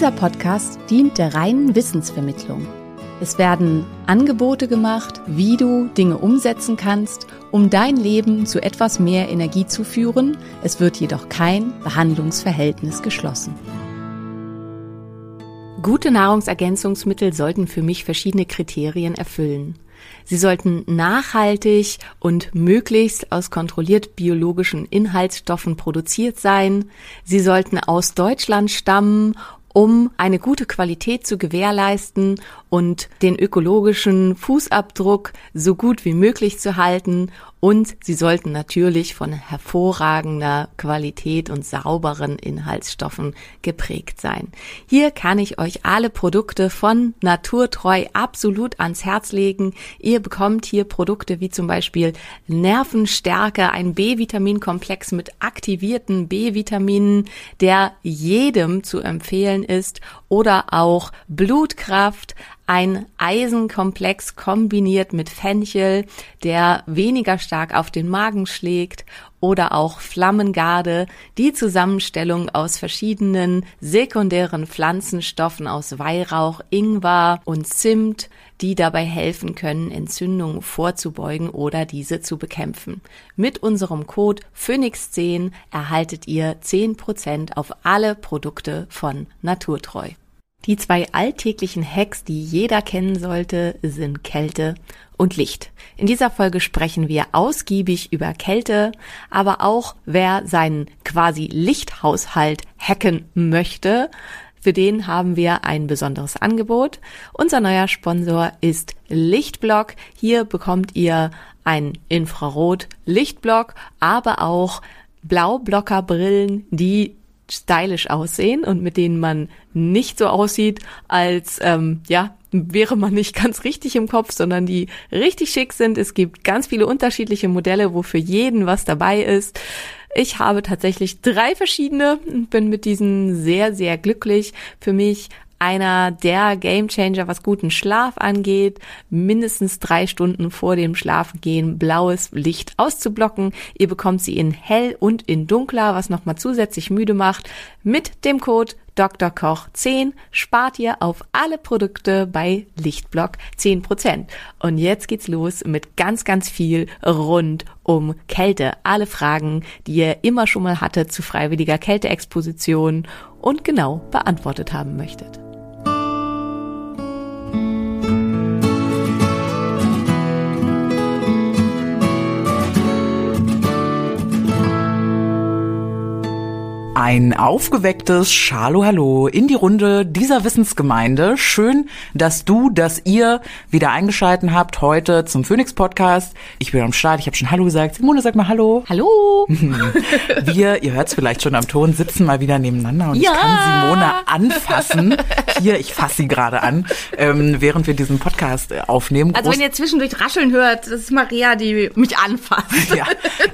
Dieser Podcast dient der reinen Wissensvermittlung. Es werden Angebote gemacht, wie du Dinge umsetzen kannst, um dein Leben zu etwas mehr Energie zu führen. Es wird jedoch kein Behandlungsverhältnis geschlossen. Gute Nahrungsergänzungsmittel sollten für mich verschiedene Kriterien erfüllen. Sie sollten nachhaltig und möglichst aus kontrolliert biologischen Inhaltsstoffen produziert sein. Sie sollten aus Deutschland stammen um eine gute Qualität zu gewährleisten und den ökologischen Fußabdruck so gut wie möglich zu halten. Und sie sollten natürlich von hervorragender Qualität und sauberen Inhaltsstoffen geprägt sein. Hier kann ich euch alle Produkte von Naturtreu absolut ans Herz legen. Ihr bekommt hier Produkte wie zum Beispiel Nervenstärke, ein B-Vitaminkomplex mit aktivierten B-Vitaminen, der jedem zu empfehlen ist, oder auch Blutkraft, ein Eisenkomplex kombiniert mit Fenchel, der weniger stark auf den Magen schlägt oder auch Flammengarde, die Zusammenstellung aus verschiedenen sekundären Pflanzenstoffen aus Weihrauch, Ingwer und Zimt, die dabei helfen können, Entzündungen vorzubeugen oder diese zu bekämpfen. Mit unserem Code Phoenix10 erhaltet ihr 10% auf alle Produkte von Naturtreu. Die zwei alltäglichen Hacks, die jeder kennen sollte, sind Kälte und Licht. In dieser Folge sprechen wir ausgiebig über Kälte, aber auch wer seinen quasi Lichthaushalt hacken möchte, für den haben wir ein besonderes Angebot. Unser neuer Sponsor ist Lichtblock. Hier bekommt ihr ein Infrarot-Lichtblock, aber auch Blaublockerbrillen, die stylisch aussehen und mit denen man nicht so aussieht, als ähm, ja wäre man nicht ganz richtig im Kopf, sondern die richtig schick sind. Es gibt ganz viele unterschiedliche Modelle, wo für jeden was dabei ist. Ich habe tatsächlich drei verschiedene und bin mit diesen sehr, sehr glücklich. Für mich einer der Gamechanger, was guten Schlaf angeht, mindestens drei Stunden vor dem Schlafengehen blaues Licht auszublocken. Ihr bekommt sie in hell und in dunkler, was nochmal zusätzlich müde macht. Mit dem Code Dr. Koch 10 spart ihr auf alle Produkte bei Lichtblock 10%. Und jetzt geht's los mit ganz, ganz viel rund um Kälte. Alle Fragen, die ihr immer schon mal hattet zu freiwilliger Kälteexposition und genau beantwortet haben möchtet. thank you Ein aufgewecktes Schalo Hallo in die Runde dieser Wissensgemeinde. Schön, dass du, dass ihr wieder eingeschalten habt heute zum Phoenix Podcast. Ich bin am Start, ich habe schon Hallo gesagt. Simone, sag mal Hallo. Hallo! Wir, ihr hört es vielleicht schon am Ton, sitzen mal wieder nebeneinander und Ja. ich kann Simone anfassen. Hier, ich fasse sie gerade an, ähm, während wir diesen Podcast äh, aufnehmen. Also Groß- wenn ihr zwischendurch rascheln hört, das ist Maria, die mich anfasst. ja,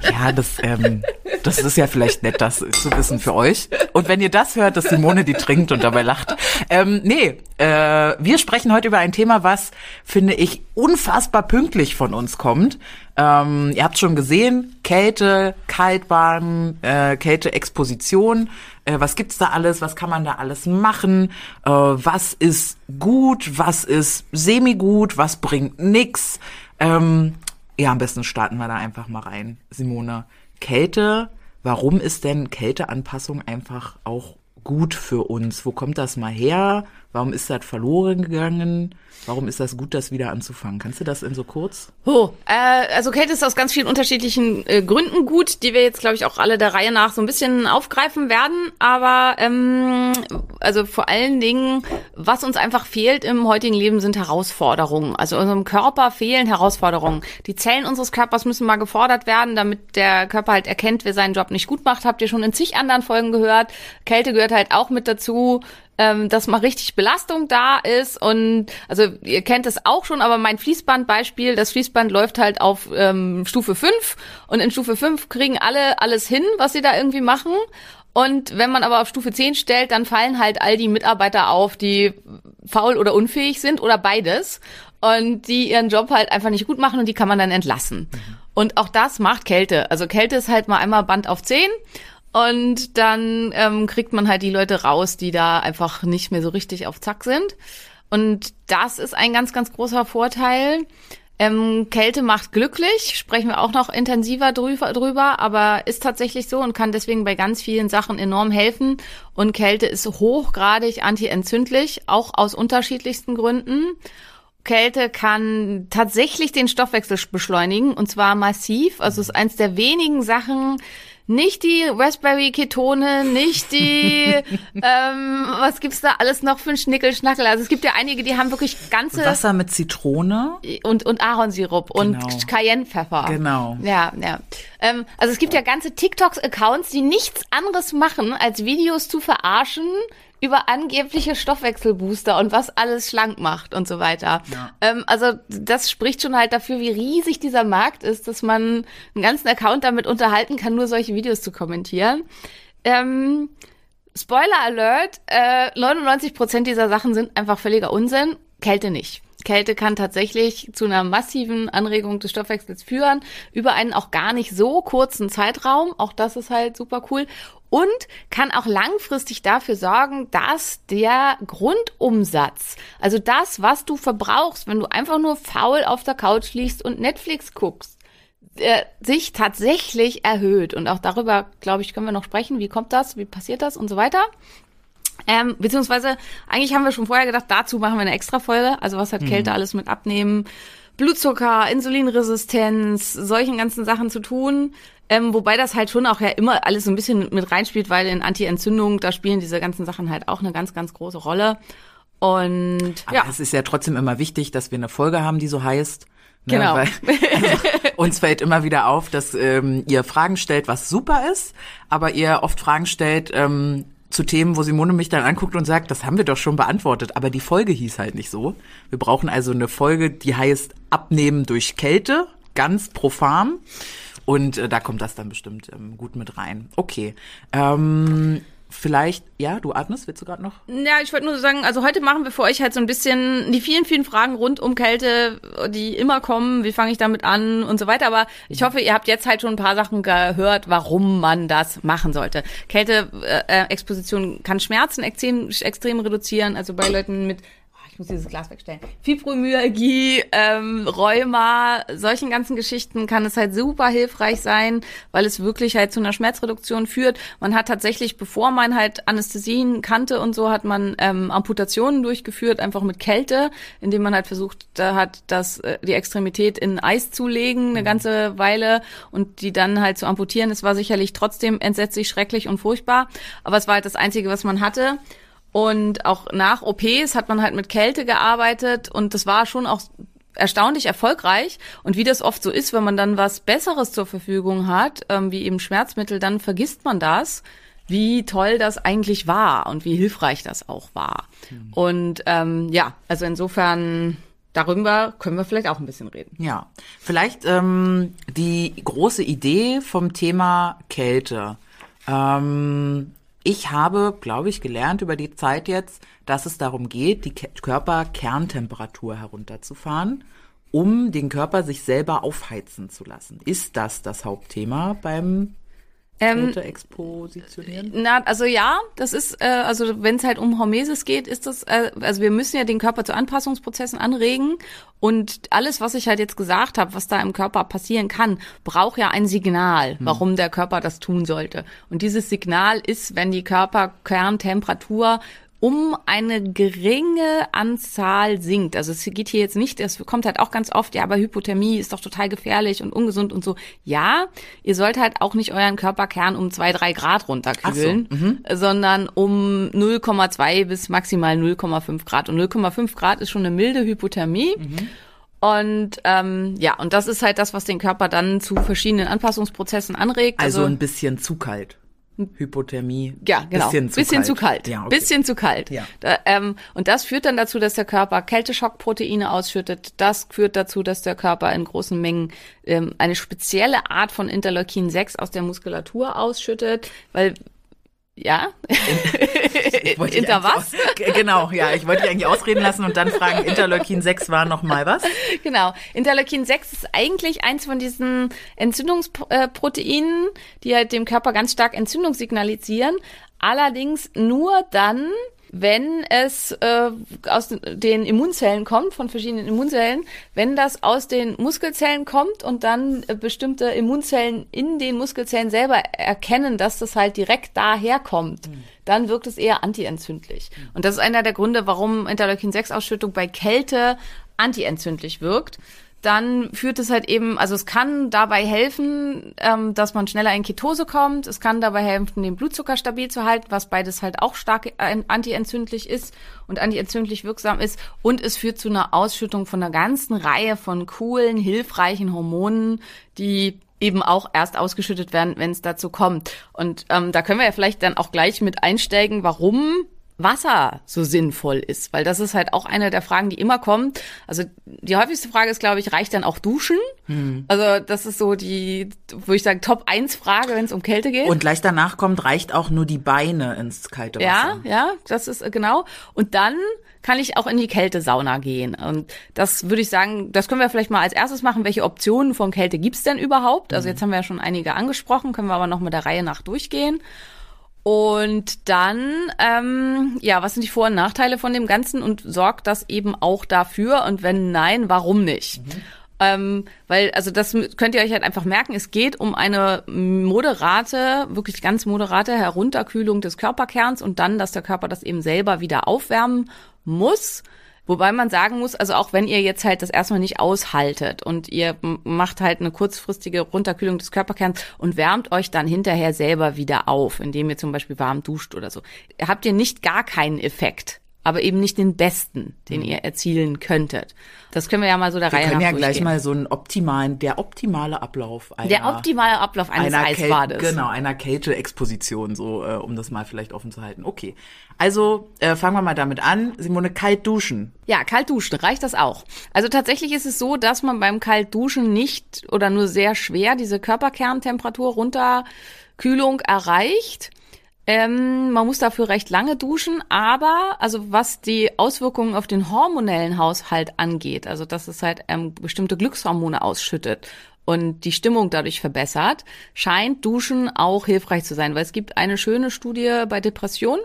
ja das, ähm, das ist ja vielleicht nett, das zu wissen für euch. Und wenn ihr das hört, dass Simone die trinkt und dabei lacht. Ähm, nee, äh, wir sprechen heute über ein Thema, was, finde ich, unfassbar pünktlich von uns kommt. Ähm, ihr habt schon gesehen, Kälte, Kaltbahn, äh, Kälteexposition. Äh, was gibt's da alles? Was kann man da alles machen? Äh, was ist gut? Was ist semi-gut? Was bringt nix? Ähm, ja, am besten starten wir da einfach mal rein. Simone, Kälte, warum ist denn Kälteanpassung einfach auch gut für uns? Wo kommt das mal her? Warum ist das verloren gegangen? Warum ist das gut, das wieder anzufangen? Kannst du das in so kurz? Oh, äh, also Kälte ist aus ganz vielen unterschiedlichen äh, Gründen gut, die wir jetzt, glaube ich, auch alle der Reihe nach so ein bisschen aufgreifen werden. Aber ähm, also vor allen Dingen, was uns einfach fehlt im heutigen Leben, sind Herausforderungen. Also unserem Körper fehlen Herausforderungen. Die Zellen unseres Körpers müssen mal gefordert werden, damit der Körper halt erkennt, wer seinen Job nicht gut macht. Habt ihr schon in zig anderen Folgen gehört. Kälte gehört halt auch mit dazu ähm, dass mal richtig Belastung da ist und also ihr kennt es auch schon, aber mein Fließbandbeispiel, das Fließband läuft halt auf ähm, Stufe 5 und in Stufe 5 kriegen alle alles hin, was sie da irgendwie machen und wenn man aber auf Stufe 10 stellt, dann fallen halt all die Mitarbeiter auf, die faul oder unfähig sind oder beides und die ihren Job halt einfach nicht gut machen und die kann man dann entlassen. Und auch das macht Kälte. Also Kälte ist halt mal einmal Band auf 10 und dann ähm, kriegt man halt die Leute raus, die da einfach nicht mehr so richtig auf Zack sind. Und das ist ein ganz, ganz großer Vorteil. Ähm, Kälte macht glücklich, sprechen wir auch noch intensiver drüber, drüber, aber ist tatsächlich so und kann deswegen bei ganz vielen Sachen enorm helfen. Und Kälte ist hochgradig antientzündlich, auch aus unterschiedlichsten Gründen. Kälte kann tatsächlich den Stoffwechsel beschleunigen und zwar massiv. Also ist eins der wenigen Sachen, nicht die Raspberry-Ketone, nicht die, ähm, was gibt's da alles noch für einen Schnickelschnackel? Also es gibt ja einige, die haben wirklich ganze Wasser mit Zitrone. und, und Ahornsirup und Genau. Cayennepfeffer. Genau. Ja, ja. Ähm, also es gibt ja ganze TikToks-Accounts, die nichts anderes machen, als Videos zu verarschen über angebliche Stoffwechselbooster und was alles schlank macht und so weiter. Ja. Ähm, also das spricht schon halt dafür, wie riesig dieser Markt ist, dass man einen ganzen Account damit unterhalten kann, nur solche Videos zu kommentieren. Ähm, Spoiler Alert, äh, 99% dieser Sachen sind einfach völliger Unsinn, Kälte nicht. Kälte kann tatsächlich zu einer massiven Anregung des Stoffwechsels führen, über einen auch gar nicht so kurzen Zeitraum. Auch das ist halt super cool. Und kann auch langfristig dafür sorgen, dass der Grundumsatz, also das, was du verbrauchst, wenn du einfach nur faul auf der Couch liegst und Netflix guckst, äh, sich tatsächlich erhöht. Und auch darüber, glaube ich, können wir noch sprechen. Wie kommt das? Wie passiert das? Und so weiter. Ähm, beziehungsweise, eigentlich haben wir schon vorher gedacht, dazu machen wir eine extra Folge. Also was hat Kälte alles mit Abnehmen, Blutzucker, Insulinresistenz, solchen ganzen Sachen zu tun. Ähm, wobei das halt schon auch ja immer alles so ein bisschen mit reinspielt, weil in Anti-Entzündung, da spielen diese ganzen Sachen halt auch eine ganz, ganz große Rolle. Und Aber ja, es ist ja trotzdem immer wichtig, dass wir eine Folge haben, die so heißt. Ne, Genau. Weil, also, uns fällt immer wieder auf, dass ähm, ihr Fragen stellt, was super ist, aber ihr oft Fragen stellt ähm, zu Themen, wo Simone mich dann anguckt und sagt, das haben wir doch schon beantwortet, aber die Folge hieß halt nicht so. Wir brauchen also eine Folge, die heißt Abnehmen durch Kälte, ganz profan. Und äh, da kommt das dann bestimmt ähm, gut mit rein. Okay. Ähm, vielleicht, ja, du atmest, willst du gerade noch? Ja, ich wollte nur sagen, also heute machen wir für euch halt so ein bisschen die vielen, vielen Fragen rund um Kälte, die immer kommen. Wie fange ich damit an und so weiter. Aber ich hoffe, ihr habt jetzt halt schon ein paar Sachen gehört, warum man das machen sollte. Kälteexposition kann Schmerzen extrem, extrem reduzieren. Also bei Leuten mit ich muss dieses Glas wegstellen. Fibromyalgie, ähm, Rheuma, solchen ganzen Geschichten kann es halt super hilfreich sein, weil es wirklich halt zu einer Schmerzreduktion führt. Man hat tatsächlich, bevor man halt Anästhesien kannte und so, hat man ähm, Amputationen durchgeführt, einfach mit Kälte, indem man halt versucht da hat, das, äh, die Extremität in Eis zu legen, eine ganze Weile und die dann halt zu amputieren. Es war sicherlich trotzdem entsetzlich schrecklich und furchtbar, aber es war halt das Einzige, was man hatte. Und auch nach OPs hat man halt mit Kälte gearbeitet und das war schon auch erstaunlich erfolgreich. Und wie das oft so ist, wenn man dann was Besseres zur Verfügung hat, ähm, wie eben Schmerzmittel, dann vergisst man das, wie toll das eigentlich war und wie hilfreich das auch war. Und ähm, ja, also insofern darüber können wir vielleicht auch ein bisschen reden. Ja, vielleicht ähm, die große Idee vom Thema Kälte. Ähm, ich habe, glaube ich, gelernt über die Zeit jetzt, dass es darum geht, die Ke Körperkerntemperatur herunterzufahren, um den Körper sich selber aufheizen zu lassen. Ist das das Hauptthema beim Ähm, Kälteexpositionieren? Na, also ja, das ist, äh, also wenn es halt um Hormesis geht, ist das, äh, also wir müssen ja den Körper zu Anpassungsprozessen anregen und alles, was ich halt jetzt gesagt habe, was da im Körper passieren kann, braucht ja ein Signal, warum der Körper das tun sollte. Und dieses Signal ist, wenn die Körperkerntemperatur um eine geringe Anzahl sinkt. Also es geht hier jetzt nicht, es kommt halt auch ganz oft, ja, aber Hypothermie ist doch total gefährlich und ungesund und so. Ja, ihr sollt halt auch nicht euren Körperkern um zwei, drei Grad runterkühlen, sondern um 0,2 bis maximal 0,5 Grad. Und 0,5 Grad ist schon eine milde Hypothermie. Und ähm, ja, und das ist halt das, was den Körper dann zu verschiedenen Anpassungsprozessen anregt. Also ein bisschen zu kalt. Hypothermie. Ja, genau. Bisschen zu bisschen kalt. zu kalt. Ja, okay. Bisschen zu kalt. Ja. Da, ähm, und das führt dann dazu, dass der Körper Kälteschockproteine ausschüttet. Das führt dazu, dass der Körper in großen Mengen ähm, eine spezielle Art von Interleukin 6 aus der Muskulatur ausschüttet, weil ja, dich Inter was? Aus, genau, ja. Ich wollte dich eigentlich ausreden lassen und dann fragen, Interleukin 6 war noch mal was? Genau. Interleukin 6 ist eigentlich eins von diesen Entzündungsproteinen, die halt dem Körper ganz stark Entzündung signalisieren. Allerdings nur dann, wenn es äh, aus den Immunzellen kommt, von verschiedenen Immunzellen, wenn das aus den Muskelzellen kommt und dann äh, bestimmte Immunzellen in den Muskelzellen selber erkennen, dass das halt direkt daher kommt, dann wirkt es eher antientzündlich. Und das ist einer der Gründe, warum Interleukin-6-Ausschüttung bei Kälte antientzündlich wirkt. Dann führt es halt eben, also es kann dabei helfen, ähm, dass man schneller in Ketose kommt. Es kann dabei helfen, den Blutzucker stabil zu halten, was beides halt auch stark äh, antientzündlich ist und antientzündlich wirksam ist. Und es führt zu einer Ausschüttung von einer ganzen Reihe von coolen, hilfreichen Hormonen, die eben auch erst ausgeschüttet werden, wenn es dazu kommt. Und ähm, da können wir ja vielleicht dann auch gleich mit einsteigen, warum Wasser so sinnvoll ist, weil das ist halt auch eine der Fragen, die immer kommt. Also die häufigste Frage ist, glaube ich, reicht dann auch Duschen? Also das ist so die, wo ich sage, Top 1 Frage, wenn es um Kälte geht. Und gleich danach kommt, reicht auch nur die Beine ins kalte Wasser. Ja, ja, das ist äh, genau. Und dann kann ich auch in die Kältesauna gehen. Und das würde ich sagen, das können wir vielleicht mal als erstes machen. Welche Optionen von Kälte gibt's denn überhaupt? Also jetzt haben wir ja schon einige angesprochen, können wir aber noch mit der Reihe nach durchgehen. Und dann, ähm, ja, was sind die Vor- und Nachteile von dem Ganzen und sorgt das eben auch dafür? Und wenn nein, warum nicht? Ähm, weil, also das könnt ihr euch halt einfach merken, es geht um eine moderate, wirklich ganz moderate Herunterkühlung des Körperkerns und dann, dass der Körper das eben selber wieder aufwärmen muss. Wobei man sagen muss, also auch wenn ihr jetzt halt das erstmal nicht aushaltet und ihr macht halt eine kurzfristige Runterkühlung des Körperkerns und wärmt euch dann hinterher selber wieder auf, indem ihr zum Beispiel warm duscht oder so, habt ihr nicht gar keinen Effekt, aber eben nicht den besten, den ihr erzielen könntet. Das können wir ja mal so der Wir Reihe können nach ja gleich mal so einen optimalen, der optimale Ablauf einer, Der optimale Ablauf eines einer Eisbades. Genau, einer Kälteexposition, so, äh, um das mal vielleicht offen zu halten. Okay. Also, äh, fangen wir mal damit an. Simone, kalt duschen. Ja, kalt duschen, reicht das auch? Also tatsächlich ist es so, dass man beim Kaltduschen nicht oder nur sehr schwer diese Körperkerntemperatur runterkühlung erreicht. Ähm, man muss dafür recht lange duschen, aber also was die Auswirkungen auf den hormonellen Haushalt angeht, also dass es halt ähm, bestimmte Glückshormone ausschüttet und die Stimmung dadurch verbessert, scheint Duschen auch hilfreich zu sein, weil es gibt eine schöne Studie bei Depressionen,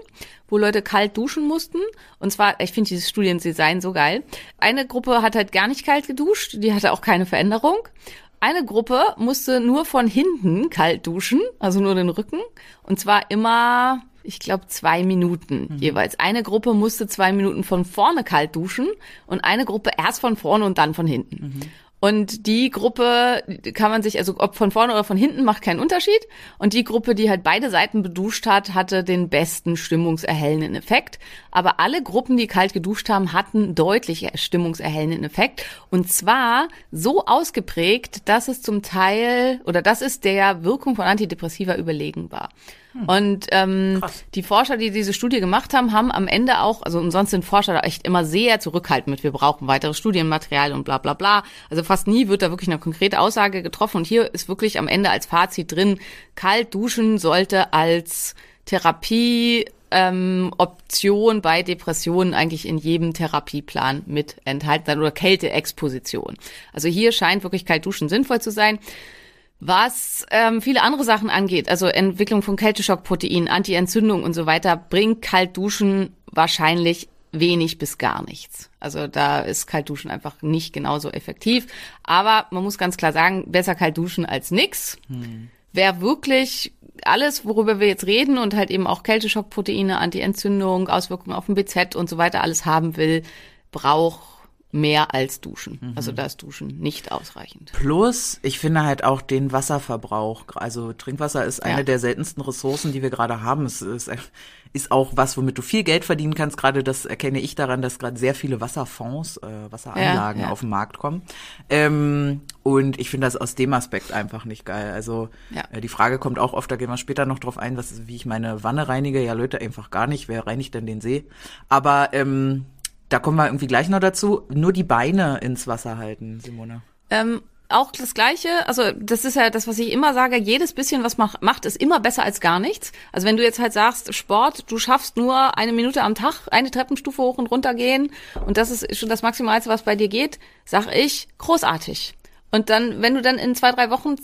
wo Leute kalt duschen mussten. Und zwar, ich finde dieses Studiendesign so geil. Eine Gruppe hat halt gar nicht kalt geduscht, die hatte auch keine Veränderung. Eine Gruppe musste nur von hinten kalt duschen, also nur den Rücken. Und zwar immer, ich glaube, zwei Minuten jeweils. Eine Gruppe musste zwei Minuten von vorne kalt duschen und eine Gruppe erst von vorne und dann von hinten. Und die Gruppe kann man sich, also ob von vorne oder von hinten, macht keinen Unterschied. Und die Gruppe, die halt beide Seiten beduscht hat, hatte den besten stimmungserhellenden Effekt. Aber alle Gruppen, die kalt geduscht haben, hatten deutlich stimmungserhellenden Effekt. Und zwar so ausgeprägt, dass es zum Teil, oder das ist der Wirkung von Antidepressiva überlegen war. Und ähm, die Forscher, die diese Studie gemacht haben, haben am Ende auch, also umsonst sind Forscher da echt immer sehr zurückhaltend mit, wir brauchen weiteres Studienmaterial und bla bla bla. Also fast nie wird da wirklich eine konkrete Aussage getroffen. Und hier ist wirklich am Ende als Fazit drin, kalt duschen sollte als Therapie ähm, Option bei Depressionen eigentlich in jedem Therapieplan mit enthalten sein oder Kälteexposition. Also hier scheint wirklich kalt duschen sinnvoll zu sein. Was ähm, viele andere Sachen angeht, also Entwicklung von Kälteschockproteinen, Anti-Entzündung und so weiter, bringt Kaltduschen wahrscheinlich wenig bis gar nichts. Also da ist Kaltduschen einfach nicht genauso effektiv. Aber man muss ganz klar sagen, besser kalt duschen als nix. Wer wirklich alles, worüber wir jetzt reden und halt eben auch Kälteschockproteine, Antientzündung, Auswirkungen auf den BZ und so weiter alles haben will, braucht mehr als Duschen. Mhm. Also da ist Duschen nicht ausreichend. Plus, ich finde halt auch den Wasserverbrauch. Also Trinkwasser ist eine Ja. der seltensten Ressourcen, die wir gerade haben. Es ist, ist auch was, womit du viel Geld verdienen kannst. Gerade das erkenne ich daran, dass gerade sehr viele Wasserfonds, äh, Wasseranlagen Ja, ja. auf den Markt kommen. Ähm, und ich finde das aus dem Aspekt einfach nicht geil. Also äh, die Frage kommt auch oft, da gehen wir später noch drauf ein, was, wie ich meine Wanne reinige. Ja, Leute, einfach gar nicht. Wer reinigt denn den See? Aber ähm, da kommen wir irgendwie gleich noch dazu. Nur die Beine ins Wasser halten, Simone. Ähm, auch das Gleiche, also das ist ja das, was ich immer sage, jedes bisschen, was man macht, ist immer besser als gar nichts. Also wenn du jetzt halt sagst, Sport, du schaffst nur eine Minute am Tag, eine Treppenstufe hoch und runter gehen und das ist schon das Maximalste, was bei dir geht, sag ich, großartig. Und dann, wenn du dann in zwei, drei Wochen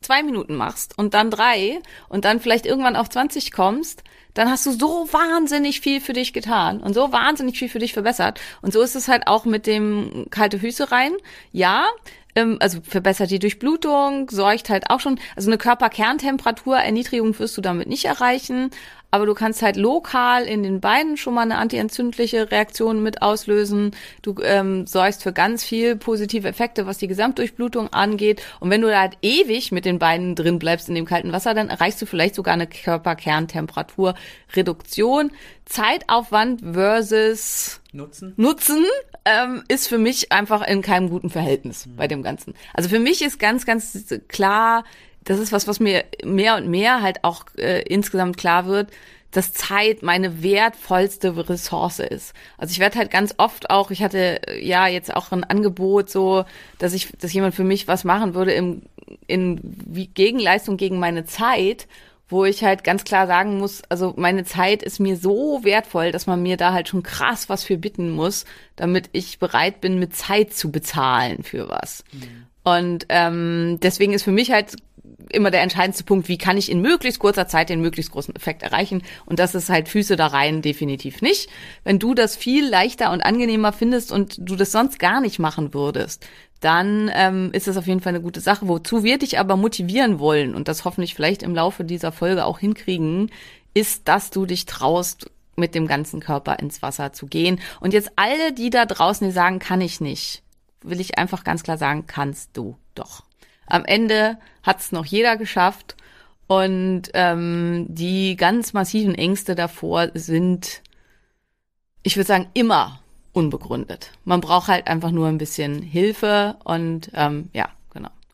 zwei Minuten machst und dann drei und dann vielleicht irgendwann auf 20 kommst, dann hast du so wahnsinnig viel für dich getan und so wahnsinnig viel für dich verbessert. Und so ist es halt auch mit dem kalte Füße rein. Ja, also verbessert die Durchblutung, sorgt halt auch schon, also eine Körperkerntemperatur, Erniedrigung wirst du damit nicht erreichen, aber du kannst halt lokal in den Beinen schon mal eine antientzündliche Reaktion mit auslösen. Du ähm, sorgst für ganz viel positive Effekte, was die Gesamtdurchblutung angeht. Und wenn du da halt ewig mit den Beinen drin bleibst in dem kalten Wasser, dann erreichst du vielleicht sogar eine Körperkerntemperaturreduktion. Zeitaufwand versus Nutzen? Nutzen ähm, ist für mich einfach in keinem guten Verhältnis bei dem Ganzen. Also für mich ist ganz, ganz klar, das ist was, was mir mehr und mehr halt auch äh, insgesamt klar wird, dass Zeit meine wertvollste Ressource ist. Also ich werde halt ganz oft auch, ich hatte äh, ja jetzt auch ein Angebot so, dass ich, dass jemand für mich was machen würde im, in wie Gegenleistung gegen meine Zeit wo ich halt ganz klar sagen muss, also meine Zeit ist mir so wertvoll, dass man mir da halt schon krass was für bitten muss, damit ich bereit bin, mit Zeit zu bezahlen für was. Und ähm, deswegen ist für mich halt immer der entscheidendste Punkt, wie kann ich in möglichst kurzer Zeit den möglichst großen Effekt erreichen. Und das ist halt Füße da rein definitiv nicht. Wenn du das viel leichter und angenehmer findest und du das sonst gar nicht machen würdest, dann ähm, ist das auf jeden Fall eine gute Sache. Wozu wir dich aber motivieren wollen und das hoffentlich vielleicht im Laufe dieser Folge auch hinkriegen, ist, dass du dich traust, mit dem ganzen Körper ins Wasser zu gehen. Und jetzt alle, die da draußen, die sagen, kann ich nicht, will ich einfach ganz klar sagen, kannst du doch. Am Ende hat's noch jeder geschafft und ähm, die ganz massiven Ängste davor sind, ich würde sagen, immer unbegründet. Man braucht halt einfach nur ein bisschen Hilfe und ähm, ja.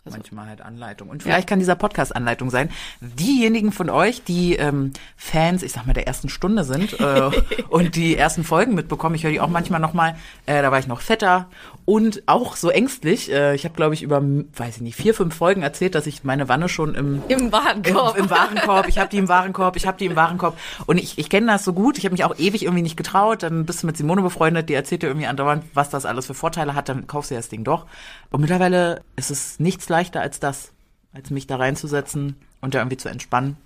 Also, Manchmal halt Anleitung. Und vielleicht kann dieser Podcast Anleitung sein. Diejenigen von euch, die ähm, Fans, ich sag mal, der ersten Stunde sind äh, und die ersten Folgen mitbekommen, ich höre die auch manchmal nochmal, äh, da war ich noch fetter und auch so ängstlich. Äh, ich habe, glaube ich, über, weiß ich nicht, vier, fünf Folgen erzählt, dass ich meine Wanne schon im Im Warenkorb. Im, im Warenkorb, ich habe die im Warenkorb, ich habe die im Warenkorb. Und ich, ich kenne das so gut, ich habe mich auch ewig irgendwie nicht getraut. Dann bist du mit Simone befreundet, die erzählt dir irgendwie andauernd, was das alles für Vorteile hat, dann kaufst du das Ding doch. Und mittlerweile ist es nichts leichter als das, als mich da reinzusetzen und da irgendwie zu entspannen.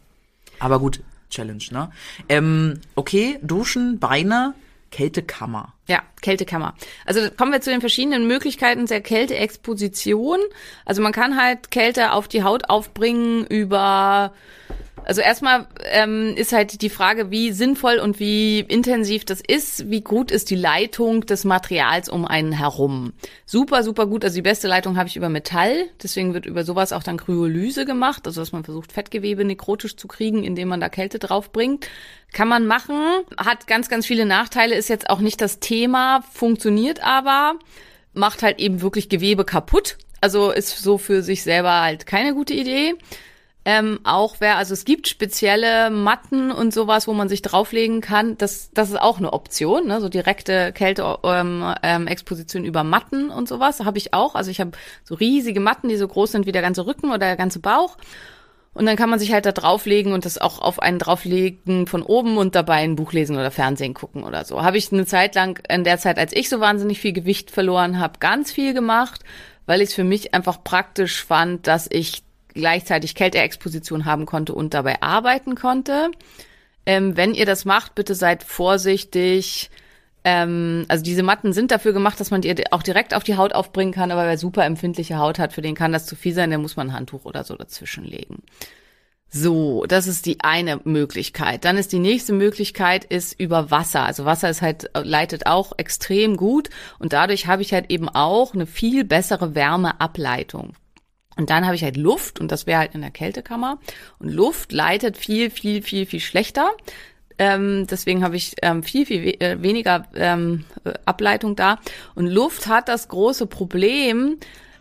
Aber gut, Challenge, ne? Ähm, okay, Duschen, Beine, Kältekammer. Ja, Kältekammer. Also kommen wir zu den verschiedenen Möglichkeiten der Kälteexposition. Also man kann halt Kälte auf die Haut aufbringen über also erstmal ähm, ist halt die Frage, wie sinnvoll und wie intensiv das ist, wie gut ist die Leitung des Materials um einen herum. Super, super gut. Also die beste Leitung habe ich über Metall, deswegen wird über sowas auch dann Kryolyse gemacht, also dass man versucht, Fettgewebe nekrotisch zu kriegen, indem man da Kälte draufbringt. Kann man machen, hat ganz, ganz viele Nachteile, ist jetzt auch nicht das Thema, funktioniert aber, macht halt eben wirklich Gewebe kaputt. Also ist so für sich selber halt keine gute Idee. Ähm, auch wer, also es gibt spezielle Matten und sowas, wo man sich drauflegen kann. Das, das ist auch eine Option, ne? so direkte Kälte-Exposition ähm, Exposition über Matten und sowas habe ich auch. Also ich habe so riesige Matten, die so groß sind wie der ganze Rücken oder der ganze Bauch. Und dann kann man sich halt da drauflegen und das auch auf einen drauflegen von oben und dabei ein Buch lesen oder Fernsehen gucken oder so. Habe ich eine Zeit lang, in der Zeit, als ich so wahnsinnig viel Gewicht verloren habe, ganz viel gemacht, weil ich es für mich einfach praktisch fand, dass ich gleichzeitig Kälteexposition haben konnte und dabei arbeiten konnte. Ähm, wenn ihr das macht, bitte seid vorsichtig. Ähm, also diese Matten sind dafür gemacht, dass man die auch direkt auf die Haut aufbringen kann, aber wer super empfindliche Haut hat, für den kann das zu viel sein, der muss man ein Handtuch oder so dazwischen legen. So, das ist die eine Möglichkeit. Dann ist die nächste Möglichkeit ist über Wasser. Also Wasser ist halt leitet auch extrem gut und dadurch habe ich halt eben auch eine viel bessere Wärmeableitung. Und dann habe ich halt Luft und das wäre halt in der Kältekammer. Und Luft leitet viel, viel, viel, viel schlechter. Ähm, deswegen habe ich ähm, viel, viel we äh, weniger ähm, äh, Ableitung da. Und Luft hat das große Problem,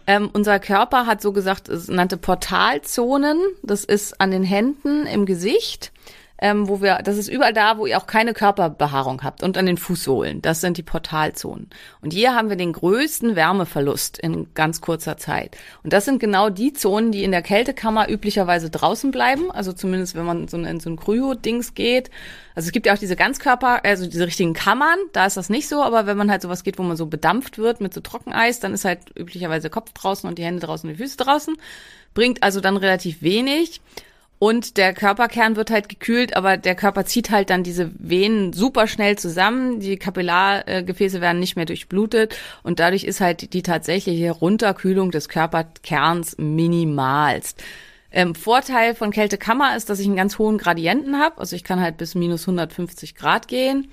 ähm, unser Körper hat so gesagt, es nannte Portalzonen. Das ist an den Händen, im Gesicht ähm, wo wir, das ist überall da, wo ihr auch keine Körperbehaarung habt und an den Fußsohlen. Das sind die Portalzonen. Und hier haben wir den größten Wärmeverlust in ganz kurzer Zeit. Und das sind genau die Zonen, die in der Kältekammer üblicherweise draußen bleiben. Also zumindest, wenn man so in so ein Kryo-Dings geht. Also es gibt ja auch diese Ganzkörper, also diese richtigen Kammern, da ist das nicht so, aber wenn man halt sowas geht, wo man so bedampft wird mit so Trockeneis, dann ist halt üblicherweise Kopf draußen und die Hände draußen und die Füße draußen. Bringt also dann relativ wenig. Und der Körperkern wird halt gekühlt, aber der Körper zieht halt dann diese Venen super schnell zusammen. Die Kapillargefäße werden nicht mehr durchblutet und dadurch ist halt die tatsächliche Runterkühlung des Körperkerns minimalst. Ähm, Vorteil von Kältekammer ist, dass ich einen ganz hohen Gradienten habe. Also ich kann halt bis minus 150 Grad gehen.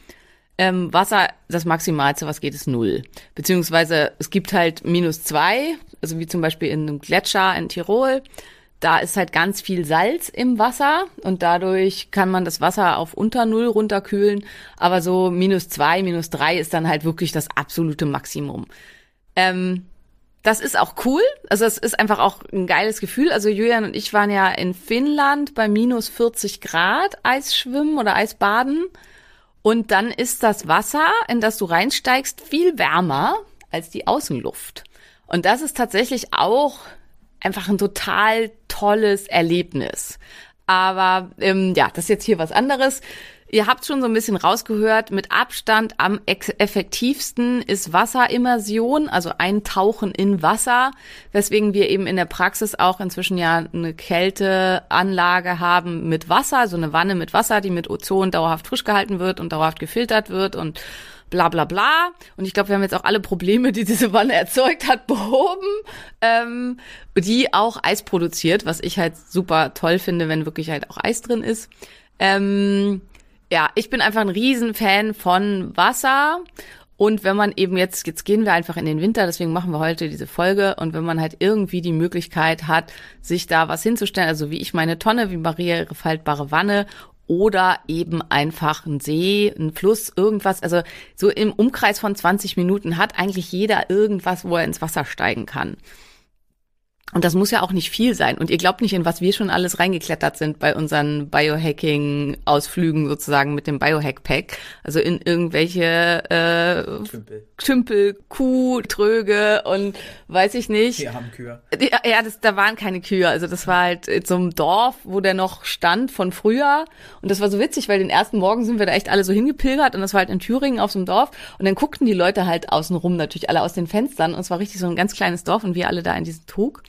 Ähm, Wasser, das Maximalste, was geht, ist null. Beziehungsweise es gibt halt minus zwei, also wie zum Beispiel in einem Gletscher in Tirol da ist halt ganz viel Salz im Wasser und dadurch kann man das Wasser auf unter Null runterkühlen. Aber so minus zwei, minus drei ist dann halt wirklich das absolute Maximum. Ähm, das ist auch cool. Also es ist einfach auch ein geiles Gefühl. Also Julian und ich waren ja in Finnland bei minus 40 Grad Eisschwimmen oder Eisbaden. Und dann ist das Wasser, in das du reinsteigst, viel wärmer als die Außenluft. Und das ist tatsächlich auch einfach ein total tolles Erlebnis. Aber ähm, ja, das ist jetzt hier was anderes. Ihr habt schon so ein bisschen rausgehört, mit Abstand am effektivsten ist Wasserimmersion, also Eintauchen in Wasser, weswegen wir eben in der Praxis auch inzwischen ja eine Kälteanlage haben mit Wasser, so eine Wanne mit Wasser, die mit Ozon dauerhaft frisch gehalten wird und dauerhaft gefiltert wird und bla bla bla. Und ich glaube, wir haben jetzt auch alle Probleme, die diese Wanne erzeugt hat, behoben, ähm, die auch Eis produziert, was ich halt super toll finde, wenn wirklich halt auch Eis drin ist. Ähm, ja, ich bin einfach ein Riesenfan von Wasser. Und wenn man eben jetzt, jetzt gehen wir einfach in den Winter, deswegen machen wir heute diese Folge. Und wenn man halt irgendwie die Möglichkeit hat, sich da was hinzustellen, also wie ich meine Tonne, wie Maria ihre faltbare Wanne oder eben einfach ein See, ein Fluss, irgendwas. Also so im Umkreis von 20 Minuten hat eigentlich jeder irgendwas, wo er ins Wasser steigen kann. Und das muss ja auch nicht viel sein. Und ihr glaubt nicht, in was wir schon alles reingeklettert sind bei unseren Biohacking-Ausflügen sozusagen mit dem Biohack-Pack. Also in irgendwelche äh, Tümpel. Tümpel, Kuh, Tröge und weiß ich nicht. Wir haben Kühe. Ja, ja das, da waren keine Kühe. Also das war halt in so einem Dorf, wo der noch stand von früher. Und das war so witzig, weil den ersten Morgen sind wir da echt alle so hingepilgert und das war halt in Thüringen auf so einem Dorf. Und dann guckten die Leute halt außenrum natürlich alle aus den Fenstern und es war richtig so ein ganz kleines Dorf und wir alle da in diesem Trug.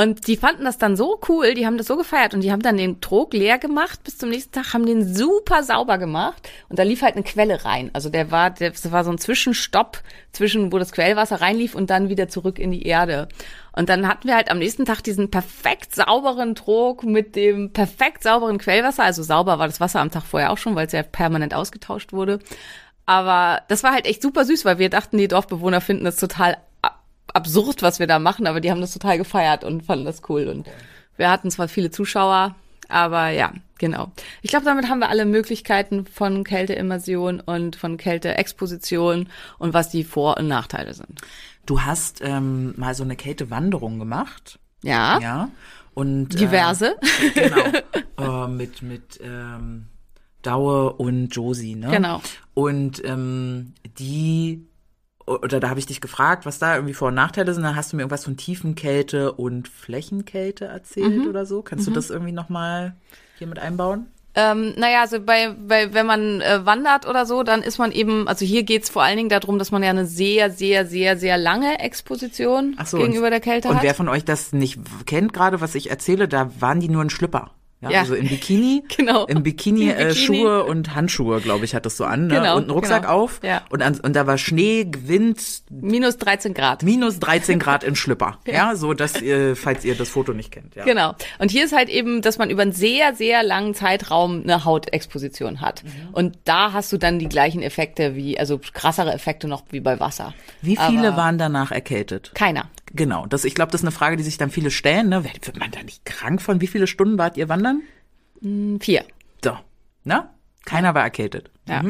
Und die fanden das dann so cool, die haben das so gefeiert und die haben dann den Trog leer gemacht bis zum nächsten Tag, haben den super sauber gemacht und da lief halt eine Quelle rein. Also der war, das war so ein Zwischenstopp zwischen, wo das Quellwasser reinlief und dann wieder zurück in die Erde. Und dann hatten wir halt am nächsten Tag diesen perfekt sauberen Trog mit dem perfekt sauberen Quellwasser. Also sauber war das Wasser am Tag vorher auch schon, weil es ja permanent ausgetauscht wurde. Aber das war halt echt super süß, weil wir dachten, die Dorfbewohner finden das total absurd, was wir da machen, aber die haben das total gefeiert und fanden das cool. Und wir hatten zwar viele Zuschauer, aber ja, genau. Ich glaube, damit haben wir alle Möglichkeiten von Kälteimmersion und von Kälteexposition und was die Vor- und Nachteile sind. Du hast ähm, mal so eine Kältewanderung gemacht. Ja. Ja. Und, Diverse. Äh, genau. äh, mit mit ähm, Daue und Josie, ne? Genau. Und ähm, die oder da habe ich dich gefragt, was da irgendwie Vor- und Nachteile sind. Dann hast du mir irgendwas von Tiefenkälte und Flächenkälte erzählt Mhm. oder so. Kannst du das irgendwie nochmal hier mit einbauen? Ähm, naja, also bei, bei wenn man äh, wandert oder so, dann ist man eben, also hier geht's vor allen Dingen darum, dass man ja eine sehr, sehr, sehr, sehr lange Exposition so, gegenüber und, der Kälte Und hat. wer von euch das nicht kennt gerade, was ich erzähle, da waren die nur ein Schlüpper. Ja, Ja. Also im Bikini, Genau. im Bikini, Im Äh, Bikini. Schuhe und Handschuhe, glaube ich, hattest du an. Ne? Genau, und einen Rucksack genau. auf. Ja. Und, an, und da war Schnee, Wind, Minus 13 Grad. minus 13 Grad in Schlüpper. Ja, so dass ihr, falls ihr das Foto nicht kennt. Ja. Genau. Und hier ist halt eben, dass man über einen sehr, sehr langen Zeitraum eine Hautexposition hat. Mhm. Und da hast du dann die gleichen Effekte wie, also krassere Effekte noch wie bei Wasser. Wie viele Aber waren danach erkältet? Keiner. Genau, das, ich glaube, das ist eine Frage, die sich dann viele stellen. Ne? Wird man da nicht krank von? Wie viele Stunden wart ihr wandern? Vier. So, ne? Keiner war erkältet. Ja.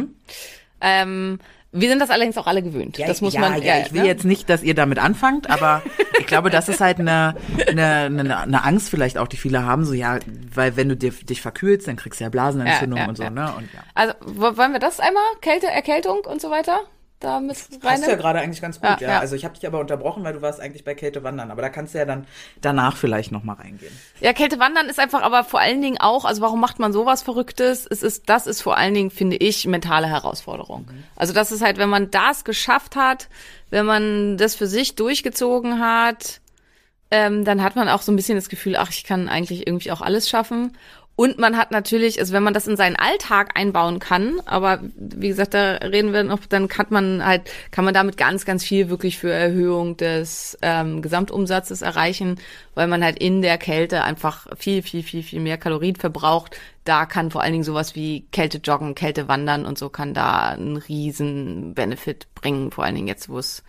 Ähm, wir sind das allerdings auch alle gewöhnt. das muss ja, man. ja, ich will ne? jetzt nicht, dass ihr damit anfangt, aber ich glaube, das ist halt eine, eine, eine, eine Angst vielleicht auch, die viele haben, so ja, weil wenn du dir, dich verkühlst, dann kriegst du ja Blasenentzündung Ja, ja, und so, ja. ne? Und ja. Also wo- wollen wir das einmal? Kälte, Erkältung und so weiter? Da mit Passt rein? ja gerade eigentlich ganz gut, Ja, ja. ja. Also ich habe dich aber unterbrochen, weil du warst eigentlich bei Kälte wandern, aber da kannst du ja dann danach vielleicht noch mal reingehen. Ja, Kälte wandern ist einfach aber vor allen Dingen auch, also warum macht man sowas Verrücktes? Es ist, das ist vor allen Dingen, finde ich, mentale Herausforderung. Also das ist halt, wenn man das geschafft hat, wenn man das für sich durchgezogen hat, ähm, dann hat man auch so ein bisschen das Gefühl, ach, ich kann eigentlich irgendwie auch alles schaffen. Und man hat natürlich, also wenn man das in seinen Alltag einbauen kann, aber wie gesagt, da reden wir noch, dann kann man halt, kann man damit ganz, ganz viel wirklich für Erhöhung des ähm, Gesamtumsatzes erreichen, weil man halt in der Kälte einfach viel, viel, viel, viel mehr Kalorien verbraucht. Da kann vor allen Dingen sowas wie Kälte joggen, Kälte wandern und so kann da einen riesen Benefit bringen, vor allen Dingen jetzt, wo es